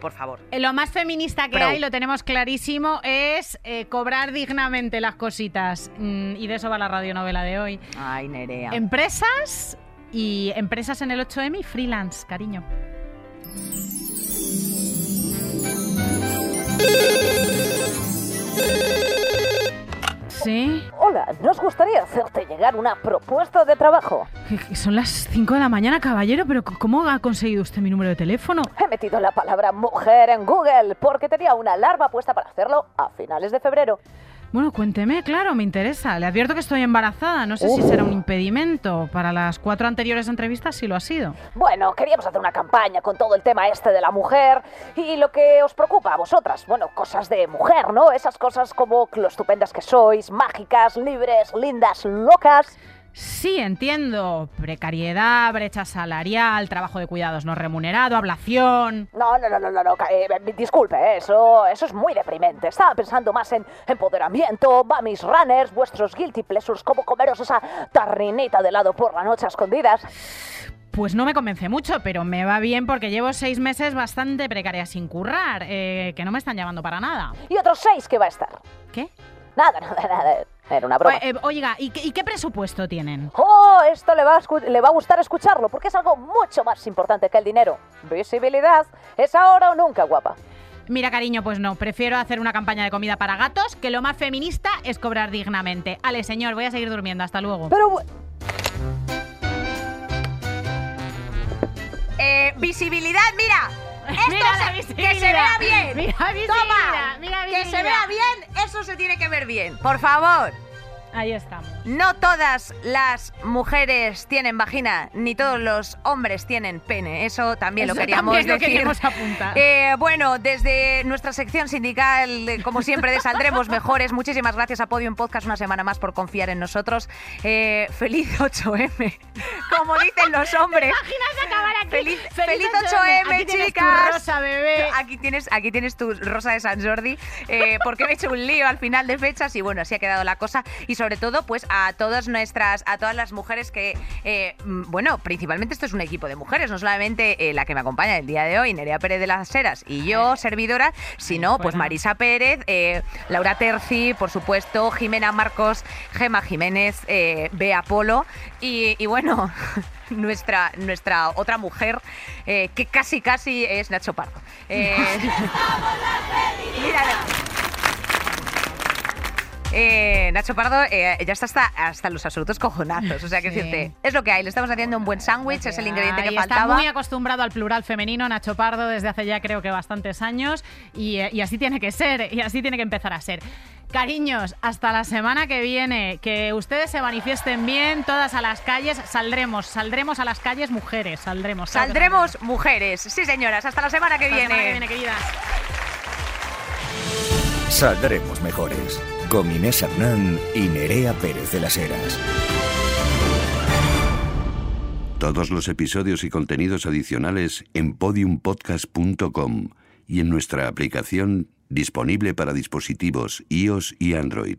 por favor. Lo más feminista que Pro. hay, lo tenemos clarísimo, es cobrar dignamente las cositas. Mm, y de eso va la radionovela de hoy. Ay, Nerea. Empresas y empresas en el 8M y freelance, cariño. Sí, Hola, ¿nos gustaría hacerte llegar una propuesta de trabajo? que- que son las 5 de la mañana, caballero, pero ¿cómo ha conseguido usted mi número de teléfono? He metido la palabra mujer en Google porque tenía una alarma puesta para hacerlo a finales de febrero. Bueno, cuénteme, claro, me interesa. Le advierto que estoy embarazada. No sé si será un impedimento. Para las cuatro anteriores entrevistas sí lo ha sido. Bueno, queríamos hacer una campaña con todo el tema este de la mujer y lo que os preocupa a vosotras. Bueno, cosas de mujer, ¿no? Esas cosas como lo estupendas que sois, mágicas, libres, lindas, locas. Sí, entiendo. Precariedad, brecha salarial, trabajo de cuidados no remunerado, ablación. No, no, no, no, no, no, eh, disculpe, eh, eso, eso es muy deprimente. Estaba pensando más en empoderamiento, mamis runners, vuestros guilty pleasures, como comeros esa tarrinita de helado por la noche a escondidas. Pues no me convence mucho, pero me va bien porque llevo seis meses bastante precaria sin currar, eh, que no me están llamando para nada. Y otros seis que va a estar. ¿Qué? Nada, nada, nada. Era una broma. Eh, eh, oiga, ¿y qué, y qué presupuesto tienen? Oh, esto le va, a le va a gustar escucharlo porque es algo mucho más importante que el dinero. Visibilidad. Es ahora o nunca, guapa. Mira, cariño, pues no. Prefiero hacer una campaña de comida para gatos, que lo más feminista es cobrar dignamente. Ale, señor, voy a seguir durmiendo. Hasta luego. Pero Eh, visibilidad, mira. Esto Mira se-. Que se vea bien. Mira Toma. mira que se vea bien, eso se tiene que ver bien. Por favor. Ahí estamos. No todas las mujeres tienen vagina, ni todos los hombres tienen pene. Eso también lo queríamos también lo decir. queríamos apuntar. Eh, bueno, desde nuestra sección sindical, como siempre, de Saldremos Mejores, muchísimas gracias a Podium Podcast una semana más por confiar en nosotros. Eh, feliz 8M, como dicen los hombres. Acabar aquí. Feliz, Feliz feliz 8M. 8M, Aquí tienes tu chicas. rosa, bebé. Aquí tienes, aquí tienes tu rosa de San Jordi, eh, porque me he hecho un lío al final de fechas y bueno, así ha quedado la cosa. Y sobre todo, pues a todas nuestras, a todas las mujeres que, eh, mm, bueno, principalmente esto es un equipo de mujeres, no solamente eh, la que me acompaña el día de hoy, Nerea Pérez de las Heras y yo, servidora, sino pues Marisa Pérez, eh, Laura Terci, por supuesto, Jimena Marcos, Gema Jiménez, eh, Bea Polo y, y bueno, nuestra, nuestra otra mujer eh, que casi casi es Nacho Pardo. Eh, mira, eh, Nacho Pardo eh, ya está hasta, hasta los absolutos cojonazos. O sea, que Sí. decirte, es lo que hay. Le estamos haciendo un buen sándwich, es el ingrediente que está faltaba. muy acostumbrado al plural femenino, Nacho Pardo, desde hace ya creo que bastantes años. Y, eh, y así tiene que ser, y así tiene que empezar a ser. Cariños, hasta la semana que viene. Que ustedes se manifiesten bien, todas a las calles. Saldremos, saldremos a las calles mujeres, saldremos. que Saldremos mujeres. Sí, señoras. Hasta la semana que Hasta la viene. semana que viene, queridas. Saldremos mejores. Con Inés Hernán y Nerea Pérez de las Heras. Todos los episodios y contenidos adicionales en podiumpodcast.com y en nuestra aplicación disponible para dispositivos iOS y Android.